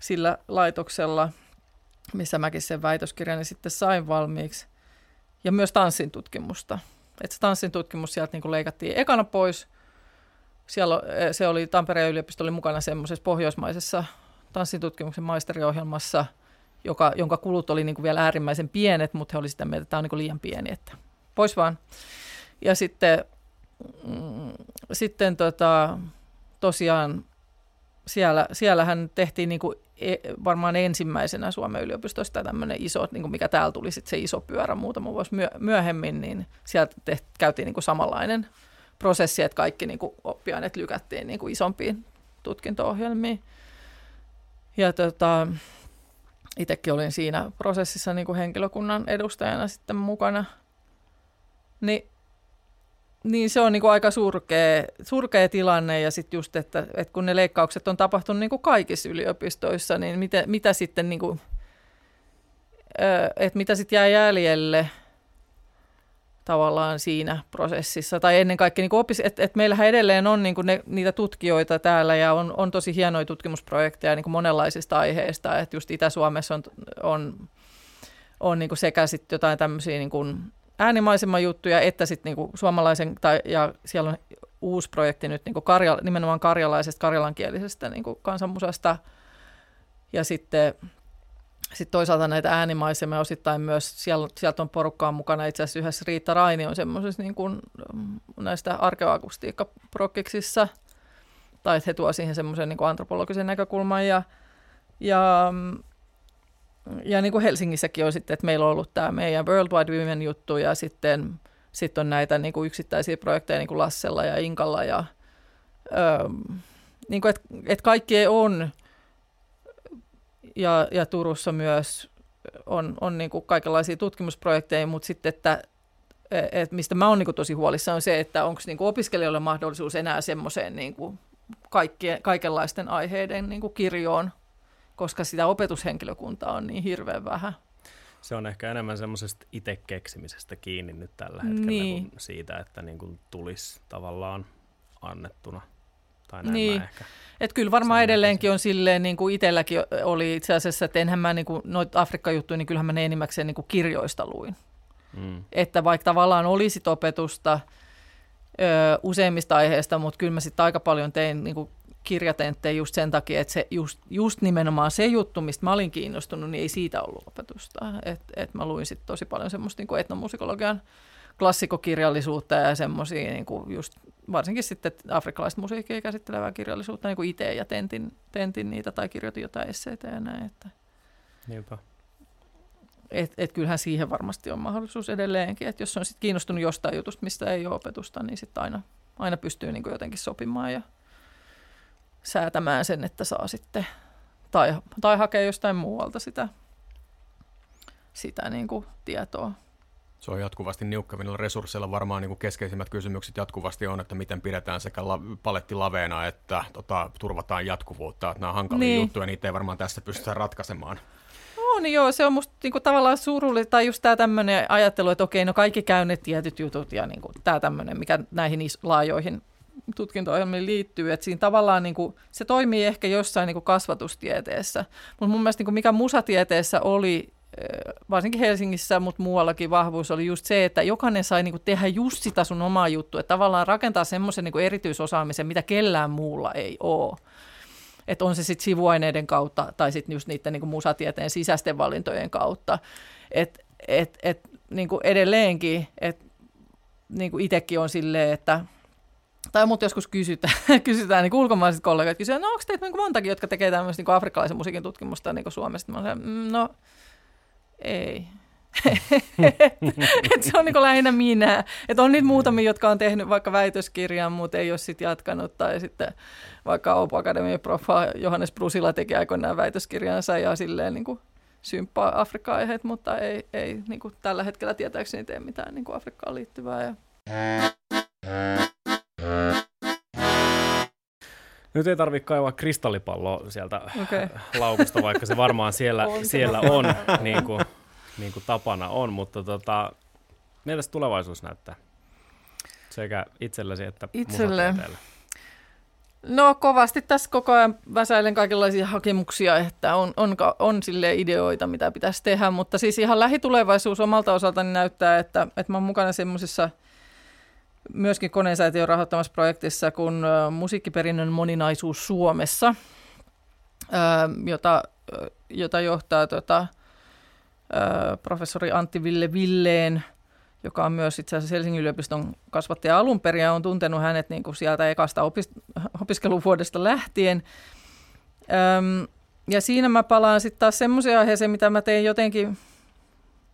[SPEAKER 3] sillä laitoksella, missä mäkin sen väitöskirjani sitten sain valmiiksi. Ja myös tanssin tutkimusta. Että se tanssin tutkimus sieltä niin leikattiin ekana pois. Siellä, eh, se oli, Tampereen yliopisto oli mukana semmoisessa pohjoismaisessa tanssin tutkimuksen maisteriohjelmassa, joka, jonka kulut oli niin kuin vielä äärimmäisen pienet, mutta he olivat sitä mieltä, että tämä on niin kuin liian pieni, että pois vaan. Ja sitten, mm, sitten tota, tosiaan siellä, siellähän tehtiin niin kuin varmaan ensimmäisenä Suomen yliopistosta tämmöinen iso, niin kuin mikä täällä tuli sitten se iso pyörä muutama vuosi myöhemmin, niin sieltä tehti, käytiin niin kuin samanlainen prosessi, että kaikki niin kuin oppiaineet lykättiin niin kuin isompiin tutkinto-ohjelmiin. Ja tota, itsekin olin siinä prosessissa niin kuin henkilökunnan edustajana sitten mukana. Niin niin se on niin kuin aika surkea, surkea tilanne ja sitten just, että, että kun ne leikkaukset on tapahtunut niin kuin kaikissa yliopistoissa, niin mitä, mitä sitten niin kuin, että mitä sitten jää jäljelle tavallaan siinä prosessissa. Tai ennen kaikkea, niin opis, että, että meillähän edelleen on niin kuin ne, niitä tutkijoita täällä ja on, on tosi hienoja tutkimusprojekteja niin kuin monenlaisista aiheista. Että just Itä-Suomessa on, on, on niin kuin sekä sitten jotain tämmöisiä niin kuin äänimaisemman juttuja, että sitten niinku suomalaisen, tai, ja siellä on uusi projekti nyt niinku karja, nimenomaan karjalaisesta, karjalankielisestä niinku kansanmusasta, ja sitten sitten toisaalta näitä äänimaisemia osittain myös, siellä, sieltä on porukkaa mukana, itse asiassa yhdessä Riitta Raini on semmoisessa niin kuin, mm, näistä arkeoakustiikkaprokkiksissa, tai että he tuovat siihen semmoisen niin antropologisen näkökulman, ja, ja mm, ja niin kuin Helsingissäkin on sitten, että meillä on ollut tämä meidän World Wide Women juttu ja sitten sit on näitä niin kuin yksittäisiä projekteja niin kuin Lassella ja Inkalla ja öö, niin kuin, että, että kaikki on ja, ja Turussa myös on, on niin kuin kaikenlaisia tutkimusprojekteja, mutta sitten, että et mistä mä oon niin tosi huolissaan on se, että onko niin opiskelijoilla mahdollisuus enää semmoiseen niin kaikenlaisten aiheiden niin kuin kirjoon koska sitä opetushenkilökuntaa on niin hirveän vähän.
[SPEAKER 2] Se on ehkä enemmän semmoisesta itse keksimisestä kiinni nyt tällä hetkellä niin. kuin siitä, että niin kuin tulisi tavallaan annettuna. Tai näin niin. ehkä.
[SPEAKER 3] Et kyllä varmaan edelleenkin on silleen, niin kuin itselläkin oli itse asiassa, että enhän mä niin kuin, noita Afrikka-juttuja, niin kyllähän mä ne enimmäkseen niin kuin kirjoista luin. Mm. Että vaikka tavallaan olisi opetusta ö, useimmista aiheista, mutta kyllä mä sitten aika paljon tein niin kuin kirjatenttejä just sen takia, että se just, just nimenomaan se juttu, mistä mä olin kiinnostunut, niin ei siitä ollut opetusta. Et, et mä luin sitten tosi paljon semmoista niin etnomusikologian klassikokirjallisuutta ja semmoisia niin just varsinkin sitten afrikkalaista musiikkia käsittelevää kirjallisuutta, niin kuin itse ja tentin, tentin niitä tai kirjoitin jotain esseitä ja näin. Että.
[SPEAKER 2] Niinpä.
[SPEAKER 3] Et, et kyllähän siihen varmasti on mahdollisuus edelleenkin, että jos on sit kiinnostunut jostain jutusta, mistä ei ole opetusta, niin sitten aina, aina pystyy niin jotenkin sopimaan ja säätämään sen, että saa sitten, tai, tai hakea jostain muualta sitä, sitä niin kuin tietoa.
[SPEAKER 1] Se on jatkuvasti niukkavilla resursseilla varmaan niin kuin keskeisimmät kysymykset jatkuvasti on, että miten pidetään sekä la- paletti laveena että tota, turvataan jatkuvuutta. Että nämä on hankalia niin. juttuja, niitä ei varmaan tässä pystytä ratkaisemaan.
[SPEAKER 3] On joo, se on musta niinku tavallaan surullista, tai just tämä tämmöinen ajattelu, että okei, no kaikki käy ne tietyt jutut ja niinku, tämä tämmöinen, mikä näihin laajoihin tutkinto-ohjelmiin liittyy, että siinä tavallaan niin kuin, se toimii ehkä jossain niin kuin kasvatustieteessä, mutta mun mielestä niin kuin mikä musatieteessä oli, eh, varsinkin Helsingissä, mutta muuallakin vahvuus oli just se, että jokainen sai niin kuin tehdä just sitä sun omaa juttua, että tavallaan rakentaa semmoisen niin erityisosaamisen, mitä kellään muulla ei ole. Että on se sitten sivuaineiden kautta tai sitten just niiden niin kuin musatieteen sisäisten valintojen kautta. Että et, et, niin edelleenkin, että niin itsekin on silleen, että tai mut joskus kysytään, kysytään niin ulkomaiset kollegat kysyvät, no onko teitä niin montakin, jotka tekee tämmöistä niin afrikkalaisen musiikin tutkimusta niin Suomesta? Mä sanon, mm, no ei. et se on niin lähinnä minä. Et on niitä muutamia, jotka on tehnyt vaikka väitöskirjan, mutta ei ole sitten jatkanut. Tai sitten vaikka Opo Akademian profa Johannes Brusila teki aikoinaan väitöskirjansa ja silleen niin symppaa Afrikka-aiheet, mutta ei, ei niin kuin tällä hetkellä tietääkseni tee mitään niin kuin Afrikkaan liittyvää. Ja...
[SPEAKER 2] Nyt ei tarvitse kaivaa kristallipalloa sieltä okay. laukusta, vaikka se varmaan siellä on, siellä on niin kuin, niin kuin tapana on, mutta tota, miltä tulevaisuus näyttää? Sekä itsellesi että Itselle.
[SPEAKER 3] No kovasti tässä koko ajan väsäilen kaikenlaisia hakemuksia, että on, on, on sille ideoita, mitä pitäisi tehdä, mutta siis ihan lähitulevaisuus omalta osaltani näyttää, että, että mä oon mukana semmoisessa – myöskin koneensäätiön rahoittamassa projektissa kuin Musiikkiperinnön moninaisuus Suomessa, jota, jota johtaa tota, professori Antti Ville Villeen, joka on myös itse asiassa Helsingin yliopiston kasvattaja alun perin ja on tuntenut hänet niin kuin sieltä ekasta opis- opiskeluvuodesta lähtien. Öm, ja siinä mä palaan sitten taas semmoisia aiheeseen, mitä mä tein jotenkin,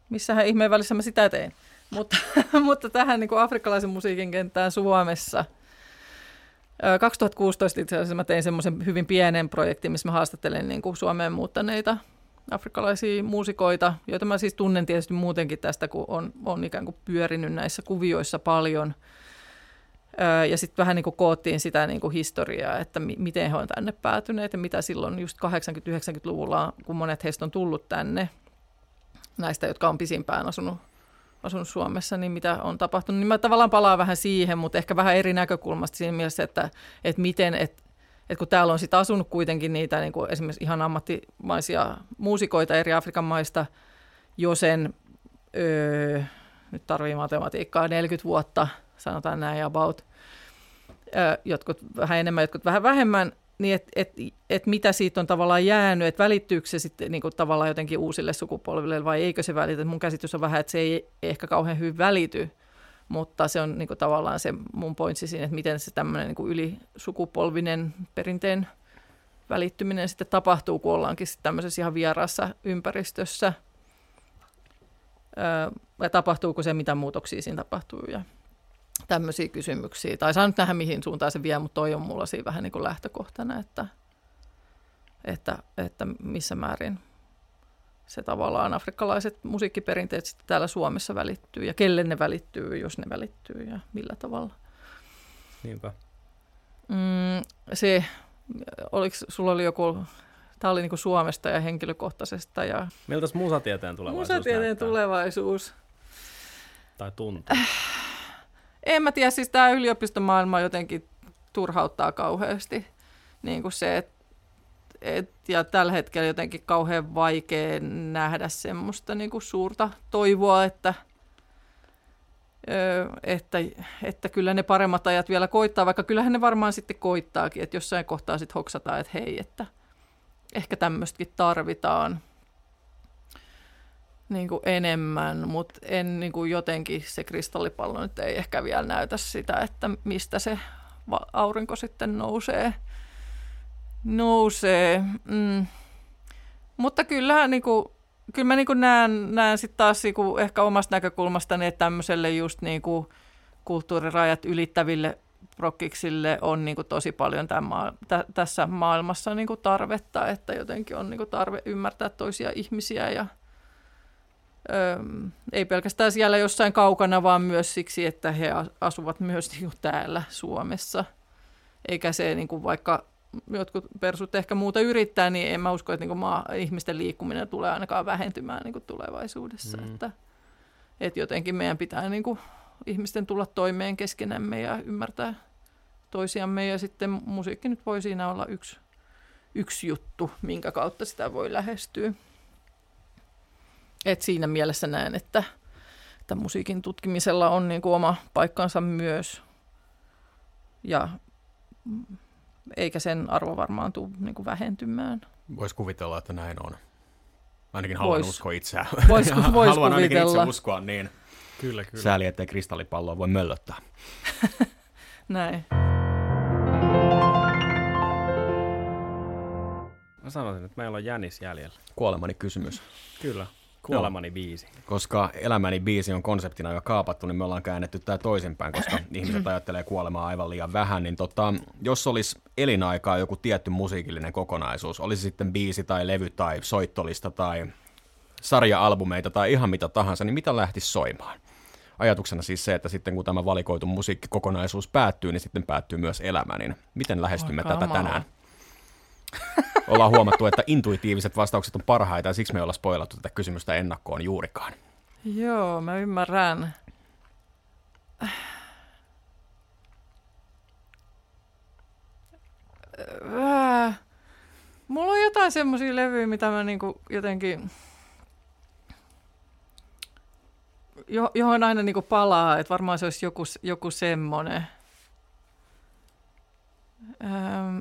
[SPEAKER 3] missähän ihmeen välissä mä sitä tein. Mutta, mutta tähän niin kuin afrikkalaisen musiikin kenttään Suomessa. 2016 itse asiassa mä tein semmoisen hyvin pienen projektin, missä mä haastattelen niin kuin Suomeen muuttaneita afrikkalaisia muusikoita, joita mä siis tunnen tietysti muutenkin tästä, kun on, on ikään kuin pyörinyt näissä kuvioissa paljon. Ja sitten vähän niin kuin koottiin sitä niin kuin historiaa, että mi- miten he on tänne päätyneet ja mitä silloin just 80-90-luvulla, kun monet heistä on tullut tänne, näistä, jotka on pisimpään asunut, asunut Suomessa, niin mitä on tapahtunut. Niin mä tavallaan palaan vähän siihen, mutta ehkä vähän eri näkökulmasta siinä mielessä, että, että miten, että et kun täällä on sitten asunut kuitenkin niitä niin kuin esimerkiksi ihan ammattimaisia muusikoita eri Afrikan maista jo sen, öö, nyt tarvii matematiikkaa, 40 vuotta, sanotaan näin about, öö, jotkut vähän enemmän, jotkut vähän vähemmän, niin että et, et mitä siitä on tavallaan jäänyt, että välittyykö se sitten niin tavallaan jotenkin uusille sukupolville vai eikö se välitä. Mun käsitys on vähän, että se ei ehkä kauhean hyvin välity, mutta se on niin tavallaan se mun pointsi siinä, että miten se tämmöinen niin ylisukupolvinen perinteen välittyminen sitten tapahtuu, kun ollaankin sitten tämmöisessä ihan vieraassa ympäristössä. Öö, ja tapahtuuko se, mitä muutoksia siinä tapahtuu ja tämmöisiä kysymyksiä. Tai saa nyt nähdä, mihin suuntaan se vie, mutta toi on mulla siinä vähän niin kuin lähtökohtana, että, että, että missä määrin se tavallaan afrikkalaiset musiikkiperinteet sitten täällä Suomessa välittyy ja kelle ne välittyy, jos ne välittyy ja millä tavalla.
[SPEAKER 2] Niinpä.
[SPEAKER 3] Mm, se, oliko, sulla oli joku, tämä oli niinku Suomesta ja henkilökohtaisesta. Ja
[SPEAKER 2] Miltä musatieteen tulevaisuus
[SPEAKER 3] musatieteen
[SPEAKER 2] näyttää?
[SPEAKER 3] tulevaisuus.
[SPEAKER 2] Tai tuntuu?
[SPEAKER 3] En mä tiedä, siis tämä yliopistomaailma jotenkin turhauttaa kauheasti. Niin kuin se, että et, ja tällä hetkellä jotenkin kauhean vaikea nähdä semmoista niin kuin suurta toivoa, että, että, että kyllä ne paremmat ajat vielä koittaa, vaikka kyllähän ne varmaan sitten koittaakin, että jossain kohtaa sitten hoksataan, että hei, että ehkä tämmöistäkin tarvitaan niin kuin enemmän, mutta en niin kuin jotenkin se kristallipallo nyt ei ehkä vielä näytä sitä, että mistä se aurinko sitten nousee nousee. Mm. Mutta kyllähän niin kuin, kyllä mä niin kuin näen, näen sitten taas niin kuin ehkä omasta näkökulmastani, että tämmöiselle just niin kuin kulttuurirajat ylittäville prokkiksille on niin kuin tosi paljon tämän maa, tä, tässä maailmassa niin kuin tarvetta, että jotenkin on niin kuin tarve ymmärtää toisia ihmisiä ja ei pelkästään siellä jossain kaukana, vaan myös siksi, että he asuvat myös niin kuin täällä Suomessa. Eikä se niin kuin vaikka jotkut persut ehkä muuta yrittää, niin en mä usko, että niin maa, ihmisten liikkuminen tulee ainakaan vähentymään niin tulevaisuudessa. Mm. Että, että jotenkin meidän pitää niin kuin, ihmisten tulla toimeen keskenämme ja ymmärtää toisiamme. Ja sitten musiikki nyt voi siinä olla yksi, yksi juttu, minkä kautta sitä voi lähestyä. Et siinä mielessä näen, että, että musiikin tutkimisella on niin kuin oma paikkansa myös. Ja eikä sen arvo varmaan tule niin kuin vähentymään.
[SPEAKER 1] Voisi kuvitella, että näin on. Ainakin haluan vois, uskoa itseään.
[SPEAKER 3] Vois, vois
[SPEAKER 1] haluan
[SPEAKER 3] kuvitella.
[SPEAKER 1] ainakin itse uskoa niin.
[SPEAKER 2] Kyllä, kyllä.
[SPEAKER 1] Sääli, ettei kristallipalloa voi möllöttää.
[SPEAKER 3] näin.
[SPEAKER 2] Mä sanoisin, että meillä on Jänis jäljellä.
[SPEAKER 1] Kuolemani kysymys.
[SPEAKER 2] Kyllä. Kuolemani biisi.
[SPEAKER 1] Koska elämäni biisi on konseptina jo kaapattu, niin me ollaan käännetty tämä toisinpäin, koska ihmiset ajattelee kuolemaa aivan liian vähän. Niin tota, jos olisi elinaikaa joku tietty musiikillinen kokonaisuus, olisi sitten biisi tai levy tai soittolista tai sarja-albumeita tai ihan mitä tahansa, niin mitä lähtisi soimaan? Ajatuksena siis se, että sitten kun tämä valikoitu musiikkikokonaisuus päättyy, niin sitten päättyy myös elämä. Niin miten lähestymme
[SPEAKER 3] Oi,
[SPEAKER 1] tätä
[SPEAKER 3] kamala.
[SPEAKER 1] tänään? Ollaan huomattu, että intuitiiviset vastaukset on parhaita ja siksi me ei olla spoilattu tätä kysymystä ennakkoon juurikaan.
[SPEAKER 3] Joo, mä ymmärrän. Äh, mulla on jotain semmoisia levyjä, mitä mä niinku jotenkin... Jo, johon aina niinku palaa, että varmaan se olisi joku, joku semmoinen. Ähm,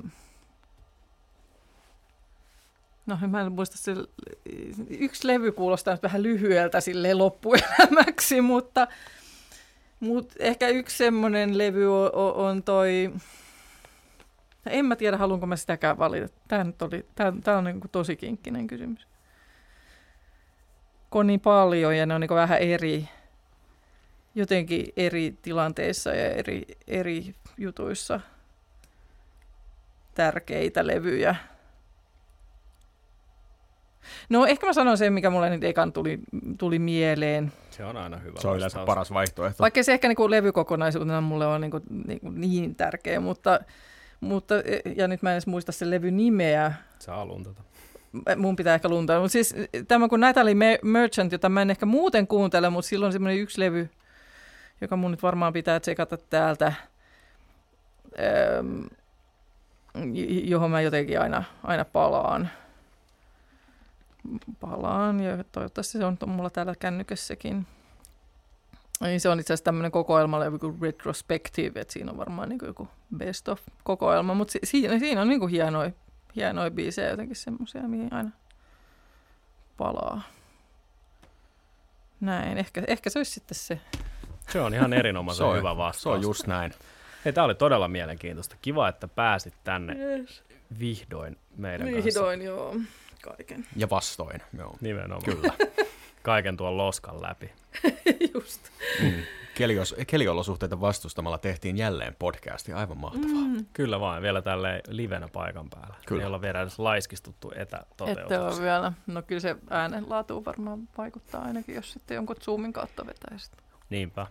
[SPEAKER 3] No mä en muista, se yksi levy kuulostaa vähän lyhyeltä sille loppuelämäksi, mutta, mutta ehkä yksi semmoinen levy on, on toi En mä tiedä, haluanko mä sitäkään valita. Tämä, nyt oli, tämä, tämä on niin kuin tosi kinkkinen kysymys. Niin paljon ja ne on niin vähän eri, jotenkin eri tilanteissa ja eri, eri jutuissa tärkeitä levyjä. No ehkä mä sanon sen, mikä mulle nyt ekan tuli, tuli mieleen.
[SPEAKER 2] Se on aina hyvä
[SPEAKER 1] Se on yleensä paras vaihtoehto.
[SPEAKER 3] Vaikka se ehkä niin levykokonaisuutena mulle on niin, kuin, niin, kuin niin tärkeä, mutta, mutta, ja nyt mä en edes muista sen levyn nimeä,
[SPEAKER 2] Saa luntata.
[SPEAKER 3] mun pitää ehkä luntaa. Mutta siis tämä kuin Natalie Merchant, jota mä en ehkä muuten kuuntele, mutta silloin semmoinen yksi levy, joka mun nyt varmaan pitää tsekata täältä, ähm, johon mä jotenkin aina, aina palaan. Palaan ja toivottavasti se on mulla täällä kännykässäkin. Niin se on itse asiassa tämmöinen kokoelmalevy kuin Retrospective, että siinä on varmaan niin joku best of kokoelma, mutta si- siinä, siinä on niin kuin hienoja hienoja biisejä, jotenkin semmoisia, mihin aina palaa. Näin, ehkä, ehkä se olisi sitten se.
[SPEAKER 2] Se on ihan erinomaisen
[SPEAKER 1] Se on-
[SPEAKER 2] hyvä vastaus.
[SPEAKER 1] Se on just näin.
[SPEAKER 2] Hei, tämä oli todella mielenkiintoista. Kiva, että pääsit tänne
[SPEAKER 3] Yes.
[SPEAKER 2] vihdoin meidän kanssa.
[SPEAKER 3] Vihdoin, joo, kaiken.
[SPEAKER 1] Ja vastoin, joo.
[SPEAKER 2] Nimenomaan.
[SPEAKER 1] Kyllä.
[SPEAKER 2] Kaiken tuon loskan läpi.
[SPEAKER 3] Just.
[SPEAKER 1] Mm. Kelios, keliolosuhteita vastustamalla tehtiin jälleen podcasti. Aivan mahtavaa. Mm.
[SPEAKER 2] Kyllä vaan, vielä tälle livenä paikan päällä.
[SPEAKER 1] Kyllä.
[SPEAKER 2] Ei olla vielä edes laiskistuttu
[SPEAKER 3] Ette ole vielä. No kyllä se äänenlaatuun varmaan vaikuttaa ainakin, jos sitten jonkun Zoomin kautta vetäisit.
[SPEAKER 2] Niinpä.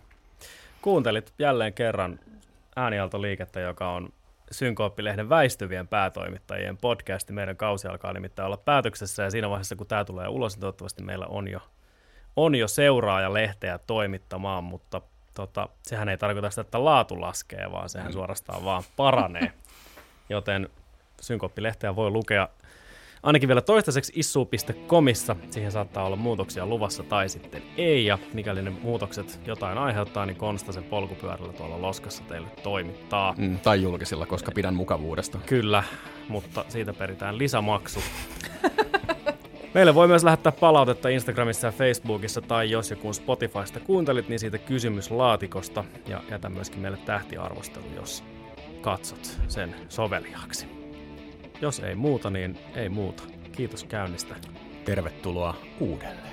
[SPEAKER 2] Kuuntelit jälleen kerran äänialtoliikettä, joka on Synkooppilehden väistyvien päätoimittajien podcasti. Meidän kausi alkaa nimittäin olla päätöksessä ja siinä vaiheessa, kun tämä tulee ulos, niin toivottavasti meillä on jo, on jo seuraaja lehteä toimittamaan, mutta tota, sehän ei tarkoita sitä, että laatu laskee, vaan sehän suorastaan vaan paranee. Joten Synkoppilehteä voi lukea ainakin vielä toistaiseksi issu.comissa. Siihen saattaa olla muutoksia luvassa tai sitten ei. Ja mikäli ne muutokset jotain aiheuttaa, niin Konsta sen polkupyörällä tuolla loskassa teille toimittaa.
[SPEAKER 1] Mm, tai julkisilla, koska pidän mukavuudesta.
[SPEAKER 2] Kyllä, mutta siitä peritään lisämaksu. Meille voi myös lähettää palautetta Instagramissa ja Facebookissa, tai jos ja kun Spotifysta kuuntelit, niin siitä kysymyslaatikosta. Ja jätä myöskin meille tähtiarvostelu, jos katsot sen soveliaaksi. Jos ei muuta, niin ei muuta. Kiitos käynnistä.
[SPEAKER 1] Tervetuloa uudelleen.